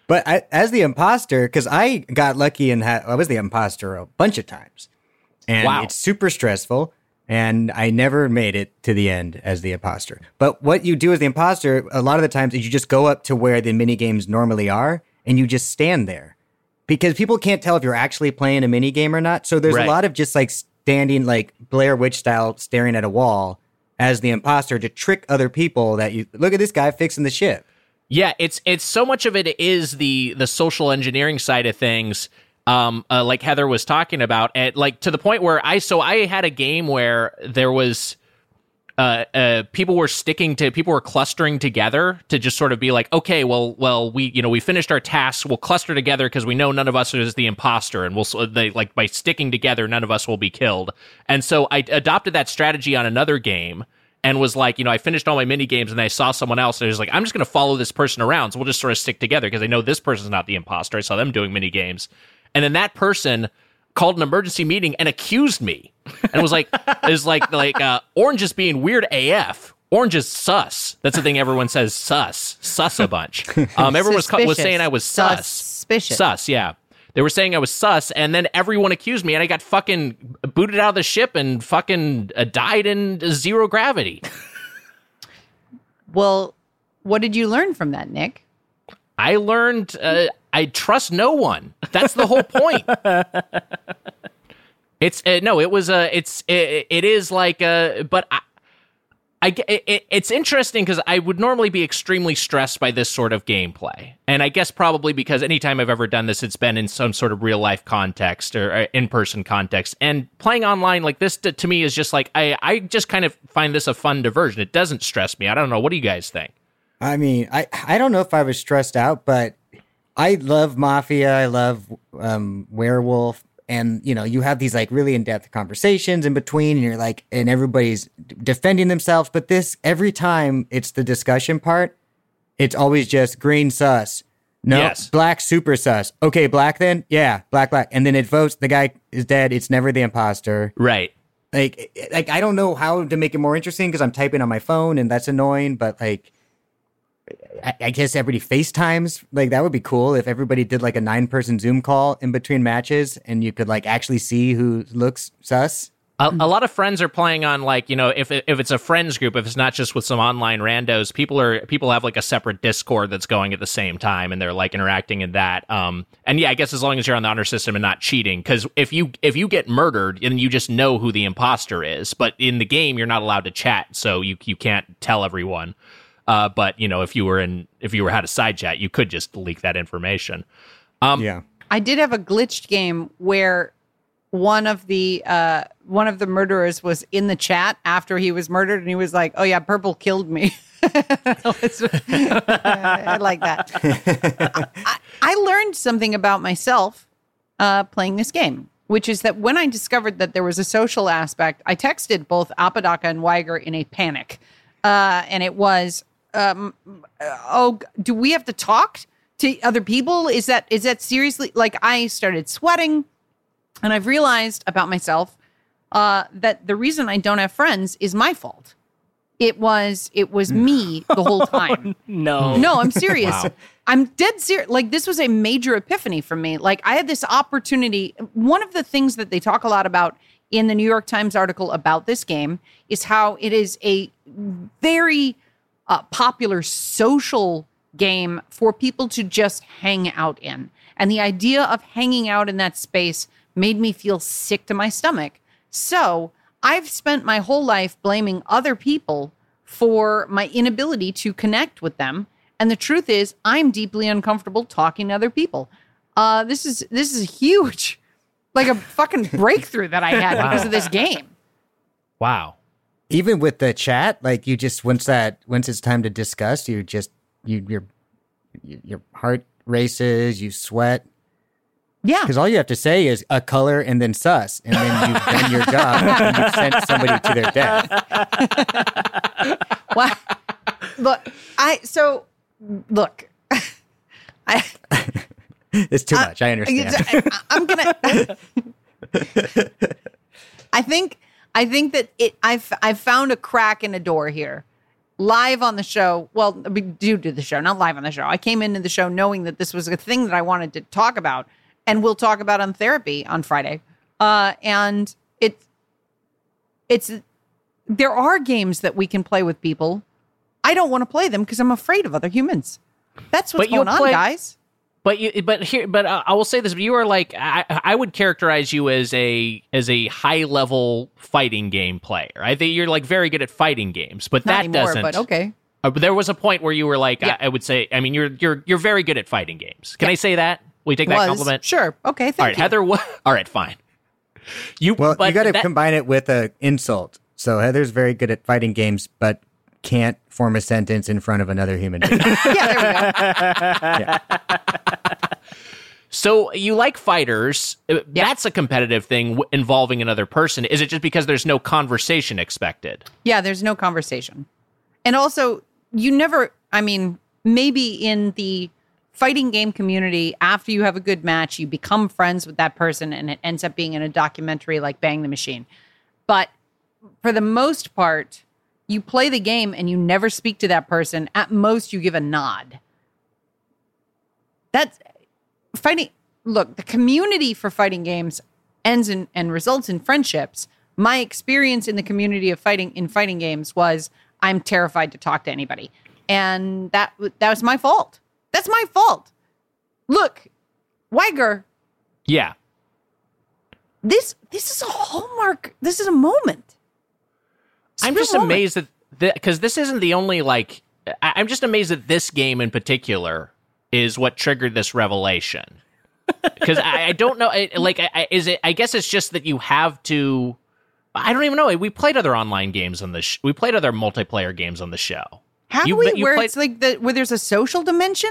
But I, as the imposter, because I got lucky and I was the imposter a bunch of times, and Wow. it's super stressful. And I never made it to the end as the imposter. But what you do as the imposter, a lot of the times, is you just go up to where the mini games normally are, and you just stand there, because people can't tell if you're actually playing a mini game or not. So there's Right. a lot of just like standing, like Blair Witch style, staring at a wall as the imposter to trick other people that you look at this guy fixing the ship. Yeah, it's it's so much of it is the the social engineering side of things. Um, uh, like Heather was talking about, and like to the point where I so I had a game where there was uh, uh, people were sticking to people were clustering together to just sort of be like, okay, well, well, we you know we finished our tasks, we'll cluster together because we know none of us is the imposter, and we'll they like by sticking together, none of us will be killed. And so I adopted that strategy on another game and was like, you know, I finished all my mini games and I saw someone else and I was like, I'm just going to follow this person around, so we'll just sort of stick together because I know this person's not the imposter. I saw them doing mini games, and then that person called an emergency meeting and accused me and was like is like like uh orange is being weird af orange is sus. That's the thing everyone says sus sus a bunch. Um everyone was, was saying i was sus. Suspicious. sus yeah they were saying i was sus and then everyone accused me and i got fucking booted out of the ship and fucking uh, died in zero gravity. Well, what did you learn from that, Nick? i learned uh, i trust no one. That's the whole point. It's uh, no, it was uh, it's it, it is like uh, but I, I it, it- it's interesting because I would normally be extremely stressed by this sort of gameplay, and I guess probably because anytime I've ever done this, it's been in some sort of real life context or uh, in person context, and playing online like this to, to me is just like I I just kind of find this a fun diversion. It doesn't stress me. I don't know. What do you guys think? I mean, I I don't know if I was stressed out, but I love Mafia. I love um, Werewolf, and you know, you have these like really in depth conversations in between, and you're like, and everybody's defending themselves. But this every time it's the discussion part, it's always just green sus. No, Yes. black super sus. Okay, black then, yeah, black black, and then it votes. The guy is dead. It's never the imposter. Right. Like, like I don't know how to make it more interesting because I'm typing on my phone and that's annoying. But like, I, I guess everybody FaceTimes. Like that would be cool if everybody did like a nine person Zoom call in between matches and you could like actually see who looks sus. A, a lot of friends are playing on like you know if if it's a friends group if it's not just with some online randos people are people have like a separate discord that's going at the same time and they're like interacting in that um and yeah i guess as long as you're on the honor system and not cheating because if you if you get murdered then you just know who the imposter is but in the game you're not allowed to chat so you you can't tell everyone uh but you know if you were in if you were had a side chat you could just leak that information yeah. I did have a glitched game where one of the uh, one of the murderers was in the chat after he was murdered, and he was like, "Oh yeah, purple killed me." I like that. I, I learned something about myself uh, playing this game, which is that when I discovered that there was a social aspect, I texted both Apodaca and Wiger in a panic, uh, and it was, um, uh, "Oh, do we have to talk to other people? Is that is that seriously?" Like I started sweating, and I've realized about myself uh, that the reason I don't have friends is my fault. It was it was me the whole time. No. No, I'm serious. I'm dead serious. Like this was a major epiphany for me. Like I had this opportunity. One of the things that they talk a lot about in the New York Times article about this game is how it is a very uh, popular social game for people to just hang out in. And the idea of hanging out in that space made me feel sick to my stomach. So I've spent my whole life blaming other people for my inability to connect with them. And the truth is, I'm deeply uncomfortable talking to other people. Uh, this is this is huge, like a fucking breakthrough that I had because of this game. wow Even with the chat, like you just once that once it's time to discuss, you just you your your heart races, you sweat. Yeah, Because all you have to say is a color and then sus, and then you've done your job and you've sent somebody to their death. Wow. look, I so look. I It's too much. I understand. I, am gonna. I think I think that it I've I've found a crack in a door here. Live on the show, well, due to the show, not live on the show. I came into the show knowing that this was a thing that I wanted to talk about, and we'll talk about on therapy on Friday. Uh, and it's it's there are games that we can play with people. I don't want to play them because I'm afraid of other humans. That's what's But going on, play- guys. But you, but here, but uh, I will say this: But you are like I, I would characterize you as a as a high level fighting game player. I think you're like very good at fighting games, but Not that anymore, doesn't. but okay. Uh, but there was a point where you were like, Yeah. I, I would say, I mean, you're you're you're very good at fighting games. Can I say that? We take that Was compliment. sure. Okay, thank All right, you. Heather. wha- All right, fine. You Well, but you got to that- combine it with a insult. So Heather's very good at fighting games, but can't form a sentence in front of another human being. yeah, there we go. So you like fighters? Uh, That's a competitive thing w- involving another person. Is it just because there's no conversation expected? Yeah, there's no conversation. And also, you never, I mean, maybe in the fighting game community, after you have a good match, you become friends with that person and it ends up being in a documentary like Bang the Machine. But for the most part, you play the game and you never speak to that person. At most, you give a nod. That's fighting. Look, the community for fighting games ends in, and results in friendships. My experience in the community of fighting in fighting games was I'm terrified to talk to anybody, and that that was my fault. That's my fault. Look, Wiger, Yeah. this this is a hallmark. This is a moment. It's I'm just moment. amazed that because this isn't the only like. I'm just amazed that this game in particular is what triggered this revelation. Because I, I don't know, I, like, I, I- is it? I guess it's just that you have to. I don't even know. We played other online games on the. Sh- we played other multiplayer games on the show. Have You- we you where played- it's like the where there's a social dimension?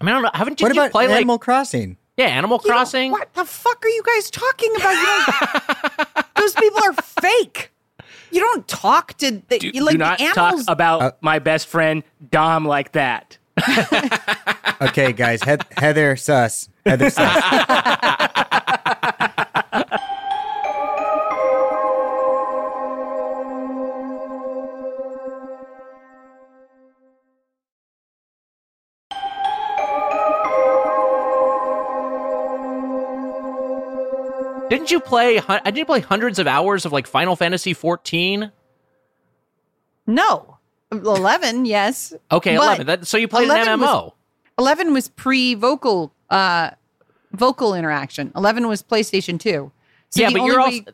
I mean, I don't know. Haven't what did you about play Animal like Crossing? yeah, Animal You don't- Crossing? what the fuck are you guys talking about? You those people are fake. You don't talk to the, Do, you like do not the animals. talk about uh, my best friend Dom like that. Okay, guys, Heath- Heather sus. Heather sus. Didn't you play? hun- Didn't you play hundreds of hours of like Final Fantasy 14? no, eleven. Yes. Okay, But 11. That, so you played 11 an was- MMO. Eleven was pre-vocal, uh, vocal interaction. Eleven was PlayStation Two. So yeah, but you're also. way-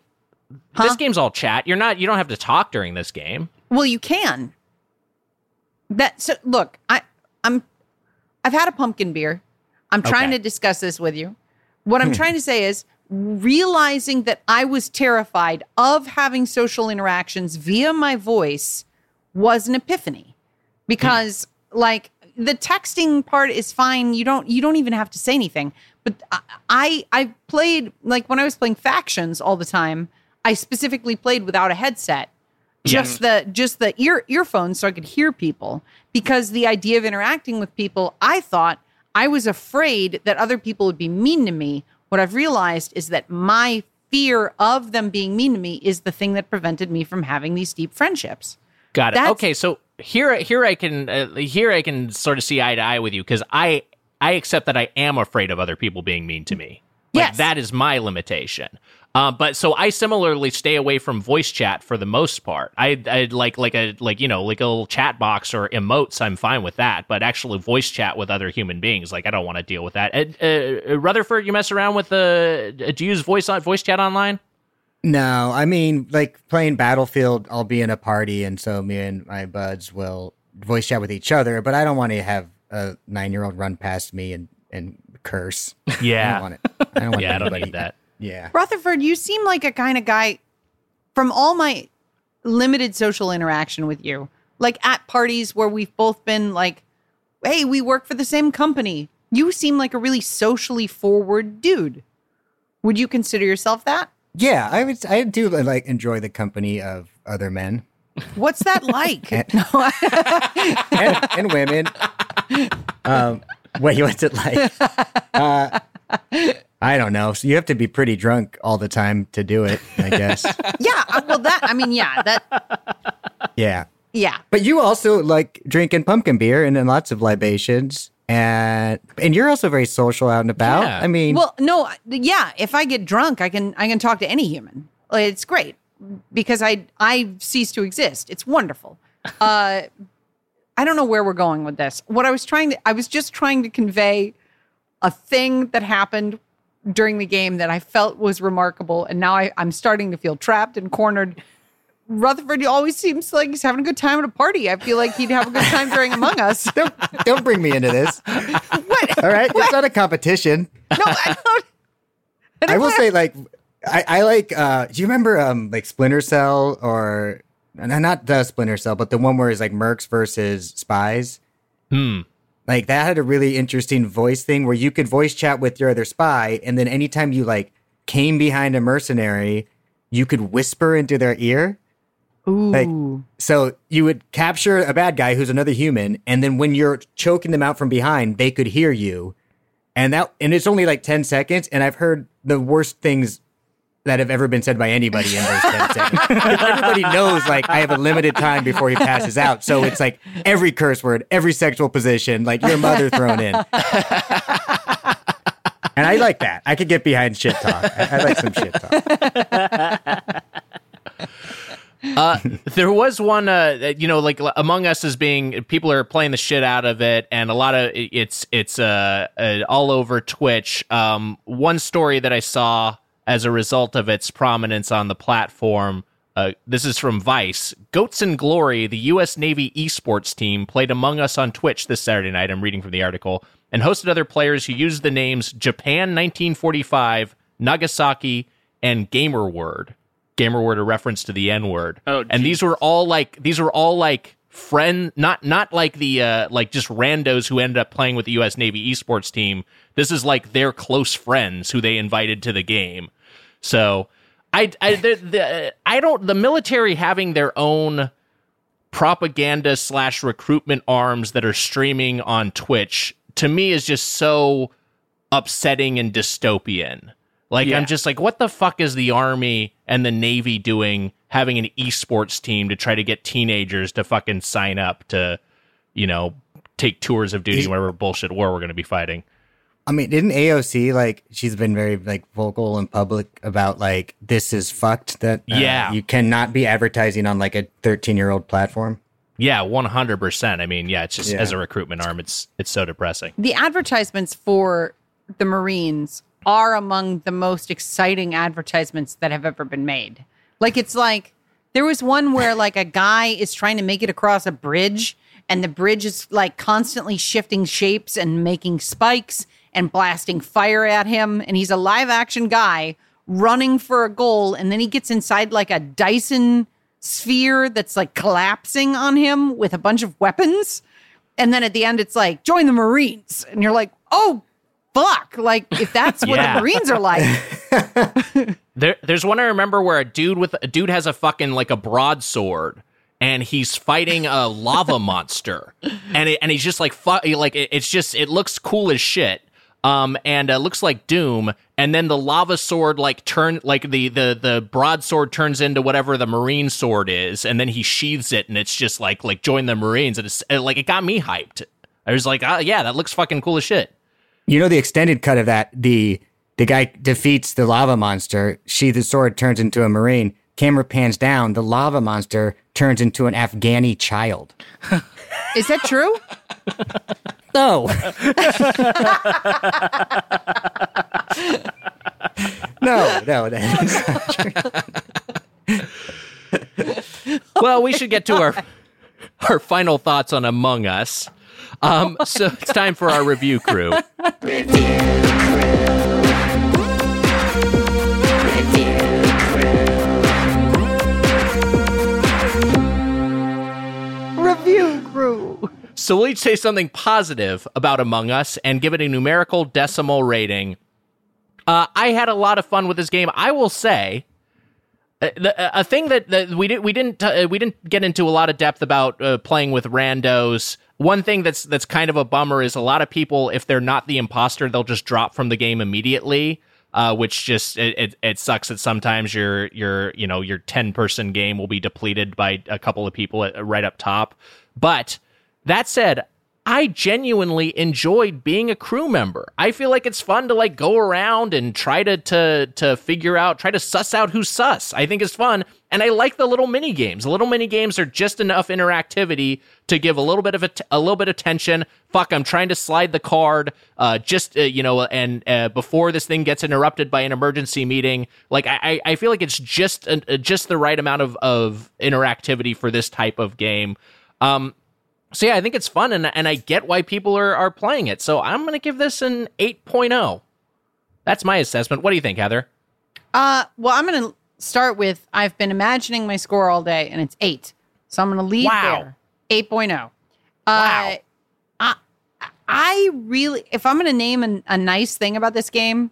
Huh? This game's all chat. You're not. You don't have to talk during this game. Well, you can. That so look, I I'm I've had a pumpkin beer. I'm trying Okay. to discuss this with you. What I'm trying to say is realizing that I was terrified of having social interactions via my voice was an epiphany. Because like the texting part is fine. You don't you don't even have to say anything. But I I, played like when I was playing factions all the time, I specifically played without a headset just the just the ear earphones so I could hear people because the idea of interacting with people I thought I was afraid that other people would be mean to me what I've realized is that my fear of them being mean to me is the thing that prevented me from having these deep friendships Got it. That's- okay, so here, here I can, uh, here I can sort of see eye to eye with you because I, I accept that I am afraid of other people being mean to me. Like, Yes. that is my limitation. Uh, but so I similarly stay away from voice chat for the most part. I, I like like a like you know like a little chat box or emotes. I'm fine with that, but actually voice chat with other human beings, like I don't want to deal with that. Uh, uh, Rutherford, you mess around with the? do you use voice on voice chat online? No, I mean, like playing Battlefield, I'll be in a party, and so me and my buds will voice chat with each other. But I don't want to have a nine-year-old run past me and and curse. Yeah, I Yeah, don't want it. I don't want yeah, I don't anybody- need that. Yeah. Rutherford you seem like a kind of guy from all my limited social interaction with you like at parties where we've both been like hey we work for the same company you seem like a really socially forward dude would you consider yourself that Yeah, I would. I do like enjoy the company of other men what's that like And- no, I- and, and women. Um, wait, what's it like? Uh, I don't know. So you have to be pretty drunk all the time to do it, I guess. Yeah, uh, well, that I mean, yeah, that yeah. yeah. But you also like drinking pumpkin beer and then lots of libations. And and you're also very social out and about. Yeah. I mean, Well, no, yeah. If I get drunk, I can I can talk to any human. It's great because I I cease to exist. It's wonderful. Uh, I don't know where we're going with this. What I was trying to I was just trying to convey a thing that happened during the game that I felt was remarkable, and now I, I'm starting to feel trapped and cornered. Rutherford always seems like he's having a good time at a party. I feel like he'd have a good time during Among Us. Don't, don't bring me into this. what? All right. It's not a competition. No, I don't. I will say, like, I, I like. uh Do you remember, um, like Splinter Cell or not the Splinter Cell, but the one where it's like Mercs versus Spies? Hmm. Like that had a really interesting voice thing where you could voice chat with your other spy, and then anytime you like came behind a mercenary, you could whisper into their ear. Ooh. Like, so you would capture a bad guy who's another human, and then when you're choking them out from behind, they could hear you. And that and it's only like 10 seconds, and I've heard the worst things that have ever been said by anybody in those 10 seconds. Everybody knows like I have a limited time before he passes out. So it's like every curse word, every sexual position, like your mother thrown in. And I like that. I could get behind shit talk. I, I like some shit talk. Uh, there was one, uh, you know, like Among Us is being people are playing the shit out of it, and a lot of it's it's uh, uh all over Twitch. Um, one story that I saw as a result of its prominence on the platform. Uh, this is from Vice. Goats and Glory, the U.S. Navy esports team, played Among Us on Twitch this Saturday night. I'm reading from the article and hosted other players who used the names Japan 1945, Nagasaki, and Gamer Word. Gamer Word a reference to the N word. Oh, and these were all like these were all like friend not not like the uh like just randos who ended up playing with the US Navy esports team. This is like their close friends who they invited to the game. So I I the, the I don't the military having their own propaganda slash recruitment arms that are streaming on Twitch to me is just so upsetting and dystopian. Like Yeah. I'm just like, what the fuck is the army and the navy doing having an esports team to try to get teenagers to fucking sign up to, you know, take tours of duty, whatever bullshit war we're going to be fighting. I mean, didn't AOC like she's been very like vocal and public about like this is fucked that uh, Yeah. you cannot be advertising on like a 13 year old platform. Yeah, one hundred percent. I mean, yeah, it's just Yeah. as a recruitment arm, it's it's so depressing. the advertisements for the Marines are among the most exciting advertisements that have ever been made. Like it's like there was one where like a guy is trying to make it across a bridge and the bridge is like constantly shifting shapes and making spikes and blasting fire at him and he's a live action guy running for a goal and then he gets inside like a Dyson sphere that's like collapsing on him with a bunch of weapons. And then at the end, it's like, join the Marines. And you're like, oh, fuck. Like, if that's what Yeah. the Marines are like, There, there's one I remember where a dude with a dude has a fucking like a broadsword, and he's fighting a lava monster, and it, and he's just like fu- like it, it's just it looks cool as shit, um, and uh, looks like Doom, and then the lava sword like turn like the the the broadsword turns into whatever the marine sword is, and then he sheathes it, and it's just like like join the Marines, and it's uh, like it got me hyped. I was like, ah, yeah, that looks fucking cool as shit. You know the extended cut of that the the guy defeats the lava monster, sheathes his sword, turns into a marine. Camera pans down, the lava monster turns into an Afghani child. is that true? No. no, no, that is well, we should get to our our final thoughts on Among Us. Um, so it's time for our review crew. Review crew. So we'll each say something positive about Among Us and give it a numerical decimal rating. Uh, I had a lot of fun with this game. I will say. uh, A thing that, that we did we didn't uh, we didn't get into a lot of depth about uh, playing with randos. One thing that's that's kind of a bummer is a lot of people if they're not the imposter they'll just drop from the game immediately. uh, which just it, it, it sucks that sometimes your your you know your ten person game will be depleted by a couple of people at, right up top. But that said, I genuinely enjoyed being a crew member. I feel like it's fun to like go around and try to to to figure out, try to suss out who's sus. I think it's fun, and I like the little mini games. The little mini games are just enough interactivity to give a little bit of a, t- a little bit of tension. Fuck, I'm trying to slide the card, uh, just uh, you know, and uh, before this thing gets interrupted by an emergency meeting. Like I, I feel like it's just uh, just the right amount of of interactivity for this type of game. Um, so yeah, I think it's fun, and and I get why people are are playing it. So I'm gonna give this an 8.0. That's my assessment. What do you think, Heather? Uh, well, I'm going to start with I've been imagining my score all day, and it's eight. So I'm going to leave Wow. there. 8.0. Uh, Wow. I, I really, if I'm going to name an, a nice thing about this game,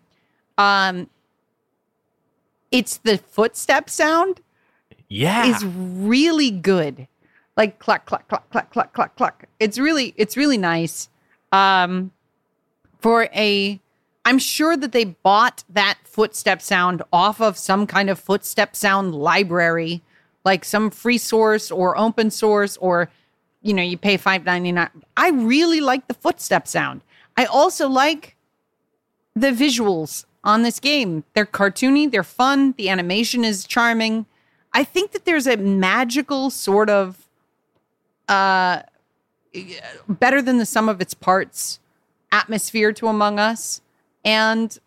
um, it's the footstep sound Yeah, is really good. Like cluck cluck cluck cluck cluck cluck cluck. It's really it's really nice. Um for a I'm sure that they bought that footstep sound off of some kind of footstep sound library, like some free source or open source or you know, you pay 5.99. I really like the footstep sound. I also like the visuals on this game. They're cartoony, they're fun, the animation is charming. I think that there's a magical sort of uh better than the sum of its parts atmosphere to Among Us. And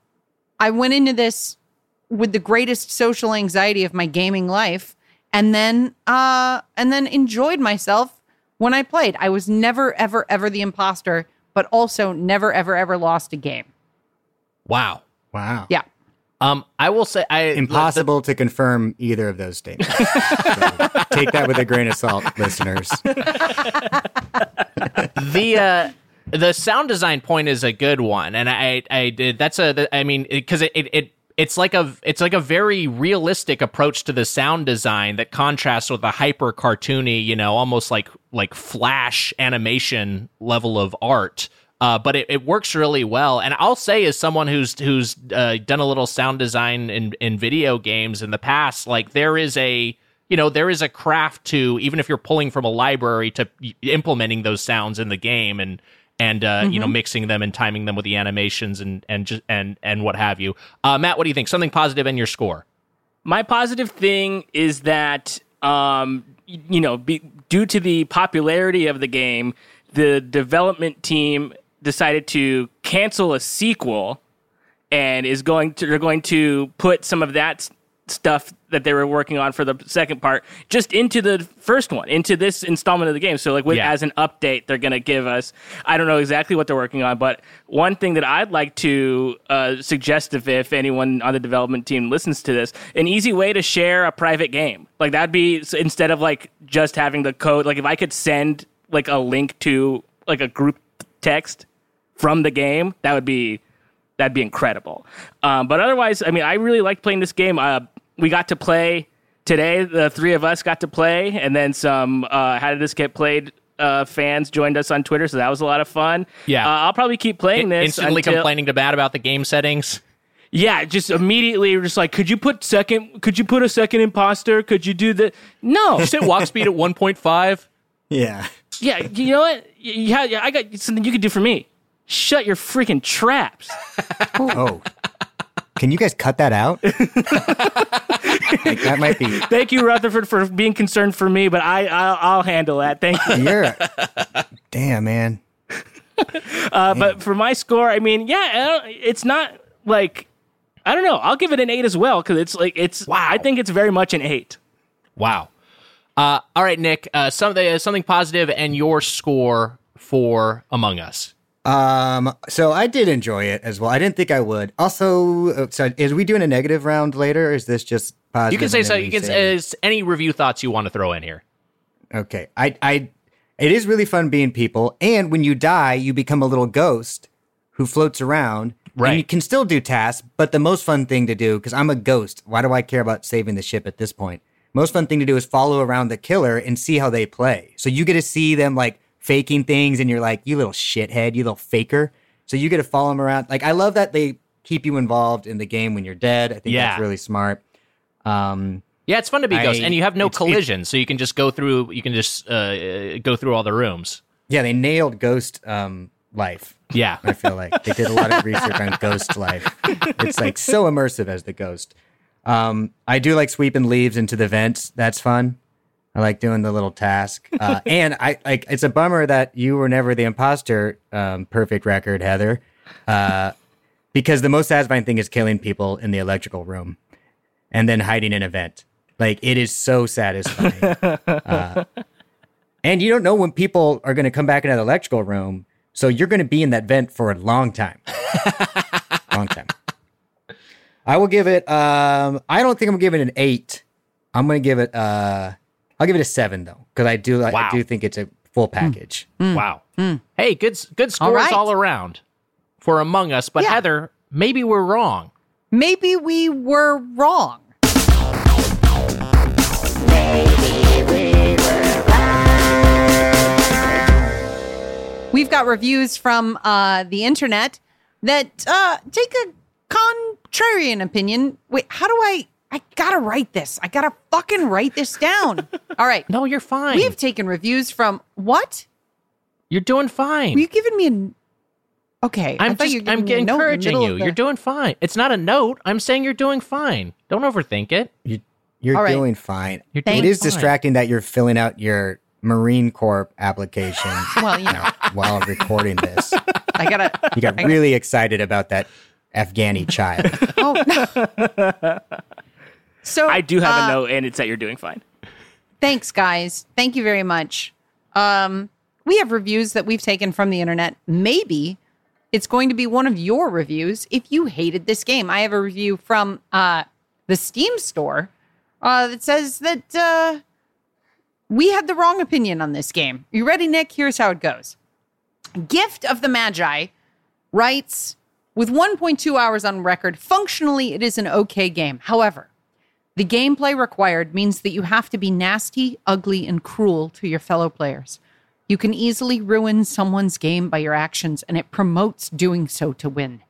I went into this with the greatest social anxiety of my gaming life and then uh and then enjoyed myself when I played. I was never ever ever the imposter, but also never ever ever lost a game. wow. Wow. Yeah. Um, I will say I Impossible to confirm either of those statements. So take that with a grain of salt, listeners. the uh the sound design point is a good one and i i did that's a i mean because it, it it it's like a it's like a very realistic approach to the sound design that contrasts with a hyper cartoony you know almost like like flash animation level of art uh, but it, it works really well and i'll say as someone who's who's uh, done a little sound design in in video games in the past like there is a you know there is a craft to even if you're pulling from a library to implementing those sounds in the game and and uh, you know mixing them and timing them with the animations and and just and and what have you. Uh, Matt, what do you think? Something positive in your score? My positive thing is that, um, you know, be, due to the popularity of the game, the development team decided to cancel a sequel and is going to they're going to put some of that stuff that they were working on for the second part just into the first one into this installment of the game so like with, Yeah. as an update they're going to give us i don't know exactly what they're working on but one thing that i'd like to uh, suggest if, if anyone on the development team listens to this an easy way to share a private game like that'd be instead of like just having the code like if i could send like a link to like a group text from the game that would be that'd be incredible. Um, but otherwise, I mean, I really liked playing this game. Uh, we got to play today. The three of us got to play, and then some. Uh, How did this get played? Uh, fans joined us on Twitter, so that was a lot of fun. Yeah. uh, I'll probably keep playing this. Instantly until- complaining to Matt about the game settings. Yeah, just immediately, just like, could you put second? Could you put a second imposter? Could you do the? No, You said walk speed at 1.5. Yeah. yeah, you know what? Yeah, yeah, I got something you could do for me. Shut your freaking traps. Oh. Can you guys cut that out? Like, that might be. Thank you, Rutherford, for being concerned for me, but I I'll, I'll handle that. Thank you. You're. Damn, man. Uh, but for my score, I mean, yeah, I it's not like I don't know. I'll give it an eight as well because it's like it's. Wow. I think it's very much an eight. Wow. Uh, all right, Nick. Uh, something something positive and your score for Among Us. Um, so I did enjoy it as well. I didn't think I would. Also, uh, so is we doing a negative round later? Or is this just positive? You can say so. You can say- any review thoughts you want to throw in here. Okay. I, I, it is really fun being people. And when you die, you become a little ghost who floats around. Right. And you can still do tasks, but the most fun thing to do, because I'm a ghost, why do I care about saving the ship at this point? Most fun thing to do is follow around the killer and see how they play. So you get to see them like faking things, and you're like, you little shithead, you little faker. So you get to follow them around. Like, I love that they keep you involved in the game when you're dead. I think Yeah. that's really smart. Um, Yeah, it's fun to be I- Ghost, and you have no it's- it- collision, so you can just go through. You can just uh, uh, go through all the rooms. yeah, they nailed Ghost um, life. Yeah, I feel like they did a lot of research on Ghost life. It's like so immersive as the Ghost. Um, I do like sweeping leaves into the vents. That's fun. I like doing the little task. Uh, and I like it's a bummer that you were never the imposter. Um, perfect record, Heather. Uh, because the most satisfying thing is killing people in the electrical room and then hiding in a vent. Like it is so satisfying. uh, and you don't know when people are going to come back into the electrical room. So you're going to be in that vent for a long time. long time. I will give it, um, I don't think I'm giving it an eight. I'm going to give it, uh, I'll give it a seven though. Cause I do, I, do think it's a full package. wow. Hey, good good scores right. all around for Among Us. But Yeah. Heather, maybe we're wrong. Maybe we were wrong. We've got reviews from uh, the internet that uh, take a contrarian opinion. Wait, how do I? I gotta write this. I gotta fucking write this down. All right. No, you're fine. We've taken reviews from what? you're doing fine. Were you giving me an? Okay, I I'm thought just you were I'm giving me a note in the encouraging you. the- You're doing fine. It's not a note. I'm saying you're doing fine. Don't overthink it. You, you're All right. doing fine. You're it doing is fine. distracting that you're filling out your Marine Corps application Well, you know, while recording this. I gotta. You got really excited about that Afghani child. Oh. So I do have uh, a note, and it's that you're doing fine. Thanks, guys. Thank you very much. Um, we have reviews that we've taken from the internet. Maybe it's going to be one of your reviews if you hated this game. I have a review from uh, the Steam store uh, that says that uh, we had the wrong opinion on this game. You ready, Nick? Here's how it goes Gift of the Magi writes with 1.2 hours on record, functionally, it is an okay game. However, the gameplay required means that you have to be nasty, ugly, and cruel to your fellow players. You can easily ruin someone's game by your actions, and it promotes doing so to win.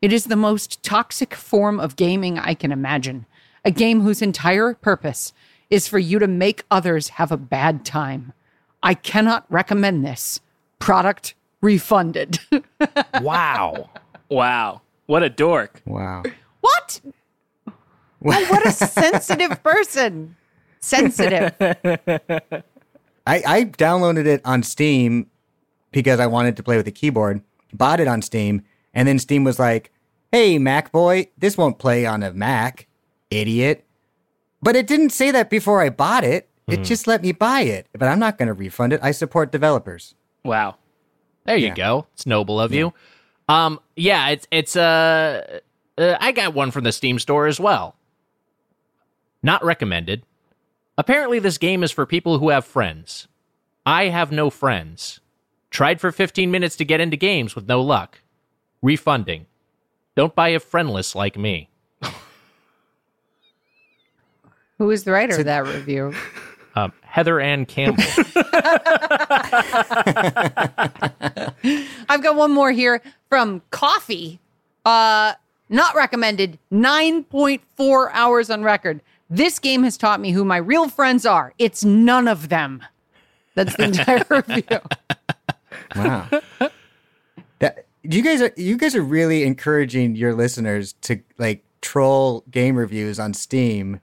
It is the most toxic form of gaming I can imagine. A game whose entire purpose is for you to make others have a bad time. I cannot recommend this. Product refunded. Wow. Wow, what a dork! Wow. what? Oh, what a sensitive person. Sensitive. I, I downloaded it on Steam because I wanted to play with the keyboard, bought it on Steam, and then Steam was like, hey, Mac boy, this won't play on a Mac, idiot. But it didn't say that before I bought it. It just let me buy it. But I'm not going to refund it. I support developers. Wow. There you Yeah. go. It's noble of you. Um, yeah, it's it's uh, uh, I got one from the Steam store as well. Not recommended. Apparently, this game is for people who have friends. I have no friends. Tried for 15 minutes to get into games with no luck. Refunding. Don't buy a friendless like me. Who is the writer of that review? Um, Heather Ann Campbell. I've got one more here from Coffee. Uh, not recommended. 9.4 hours on record. This game has taught me who my real friends are. It's none of them. That's the entire review. Wow. that you guys are you guys are really encouraging your listeners to like troll game reviews on Steam.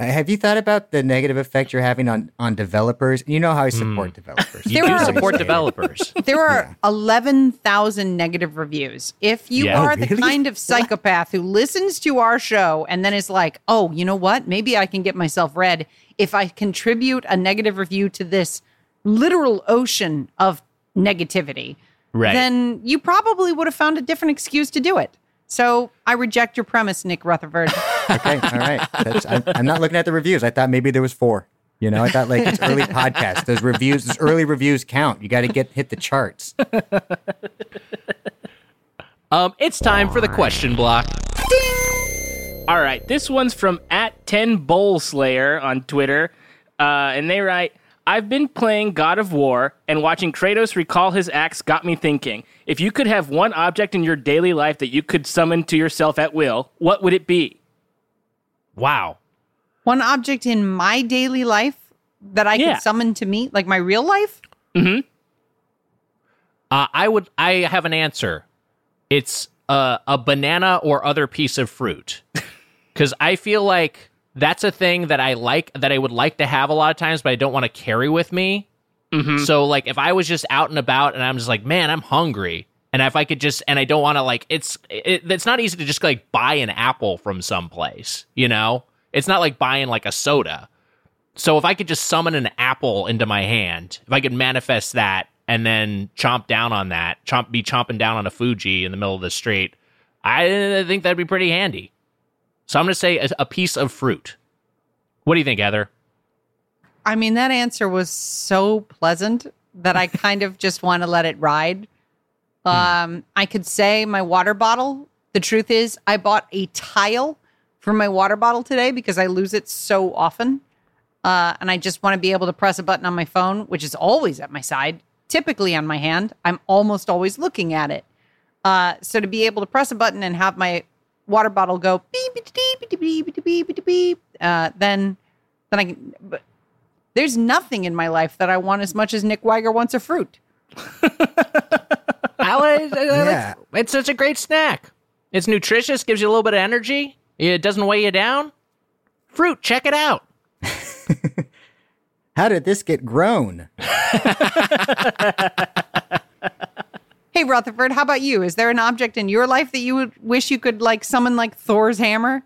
Have you thought about the negative effect you're having on on developers? You know how I hmm. support developers. You There do are- support developers. There are 11,000 negative reviews. If you Yeah. Oh, are Oh, the kind of psychopath who listens to our show and then is like, oh, you know what? Maybe I can get myself read if I contribute a negative review to this literal ocean of negativity, Right. then you probably would have found a different excuse to do it. So I reject your premise, Nick Rutherford. okay, all right. That's, I'm, I'm not looking at the reviews. I thought maybe there was four. You know, I thought like it's early podcast. Those reviews, those early reviews count. You got to get hit the charts. Um, it's time for the question block. All right, this one's from at 10 Bowl Slayer on Twitter. Uh, and they write, I've been playing God of War and watching Kratos recall his axe got me thinking. If you could have one object in your daily life that you could summon to yourself at will, what would it be? Wow. One object in my daily life that I Yeah. could summon to me, like my real life? Uh, I would. I have an answer. It's uh, a banana or other piece of fruit, because I feel like that's a thing that I like that I would like to have a lot of times, but I don't want to carry with me. So, like, if I was just out and about and I'm just like, man, I'm hungry, and if I could just, and I don't want to, like, it's it, it's not easy to just like buy an apple from someplace, you know. It's not like buying like a soda. So if I could just summon an apple into my hand, if I could manifest that and then chomp down on that, chomp be chomping down on a Fuji in the middle of the street, I think that'd be pretty handy. So I'm going to say a, a piece of fruit. What do you think, Heather? I mean, that answer was so pleasant that I kind of just want to let it ride. Um, I could say my water bottle. The truth is, I bought a tile for my water bottle today because I lose it so often. Uh, and I just want to be able to press a button on my phone, which is always at my side, typically on my hand. I'm almost always looking at it. Uh, so to be able to press a button and have my water bottle go beep beep beep beep beep beep beep, beep uh, then then I can. But there's nothing in my life that I want as much as Nick Wiger wants a fruit. Yeah. It's such a great snack. It's nutritious, gives you a little bit of energy. It doesn't weigh you down. Fruit, check it out. How did this get grown? Hey Rutherford, how about you? Is there an object in your life that you would wish you could like summon like Thor's hammer?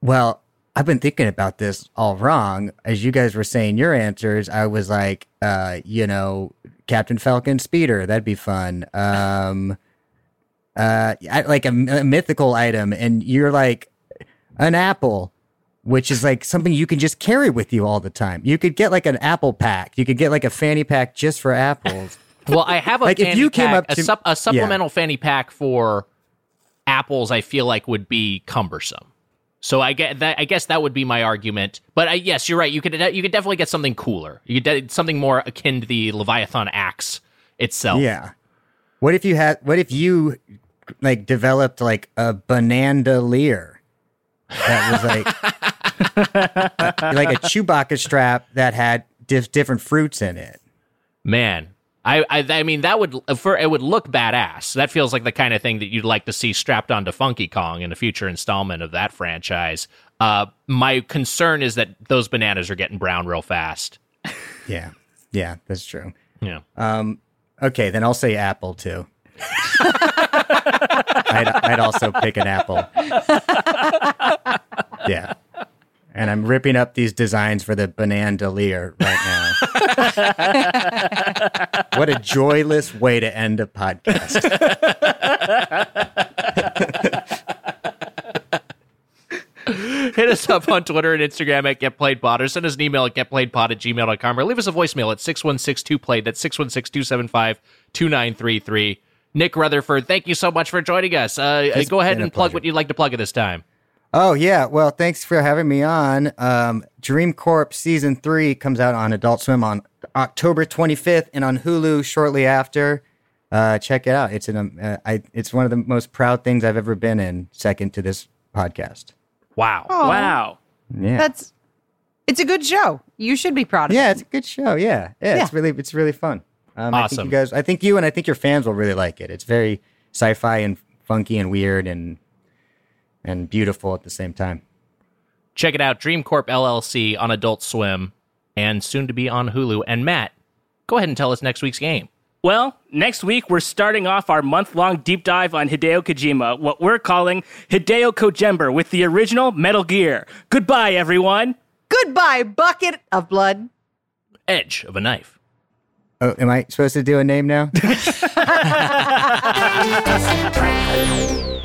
Well, I've been thinking about this all wrong. As you guys were saying your answers, I was like, uh, you know, Captain Falcon speeder. That'd be fun. Um, uh, I, like a, a mythical item, and you're like an apple, which is like something you can just carry with you all the time. You could get like an apple pack. You could get like a fanny pack just for apples. Well, I have a Like, if you came pack, up a, to- sup- a Yeah. supplemental fanny pack for apples. I feel like would be cumbersome. So I get that. I guess that would be my argument. But I, yes, you're right. You could you could definitely get something cooler. You could de- something more akin to the Leviathan axe itself. Yeah. What if you had? What if you like developed like a banandalier that was like like a Chewbacca strap that had dif- different fruits in it? Man, I, I I mean that would for it would look badass. That feels like the kind of thing that you'd like to see strapped onto Funky Kong in a future installment of that franchise. Uh, my concern is that those bananas are getting brown real fast. Yeah, yeah, that's true. Yeah. Um, okay, then I'll say apple too. I'd, I'd also pick an apple. Yeah. And I'm ripping up these designs for the banandalier right now. what a joyless way to end a podcast. Hit us up on Twitter and Instagram at GetPlayedPod or send us an email at getplayedpod at gmail.com or leave us a voicemail at 616-2played. That's 616-275-2933. Nick Rutherford, thank you so much for joining us. Uh, go ahead and plug what you'd like to plug at this time. Oh yeah, well, thanks for having me on. Um, Dream Corp season three comes out on Adult Swim on October 25th and on Hulu shortly after. Uh, check it out. It's an um, uh, I, it's one of the most proud things I've ever been in. Second to this podcast. Wow. Aw, Wow. Yeah, That's it's a good show. You should be proud of yeah, it. Yeah, it's a good show. Yeah, yeah, it's really it's really fun. Um, I think Awesome. you guys, I think you and I think your fans will really like it. It's very sci-fi and funky and weird and and beautiful at the same time. Check it out, Dream Corp LLC on Adult Swim and soon to be on Hulu. And Matt, go ahead and tell us next week's game. Well, next week we're starting off our month long deep dive on Hideo Kojima, what we're calling Hideo Kojember with the original Metal Gear. Goodbye, everyone. Goodbye, bucket of blood. Edge of a knife. Oh, am I supposed to do a name now?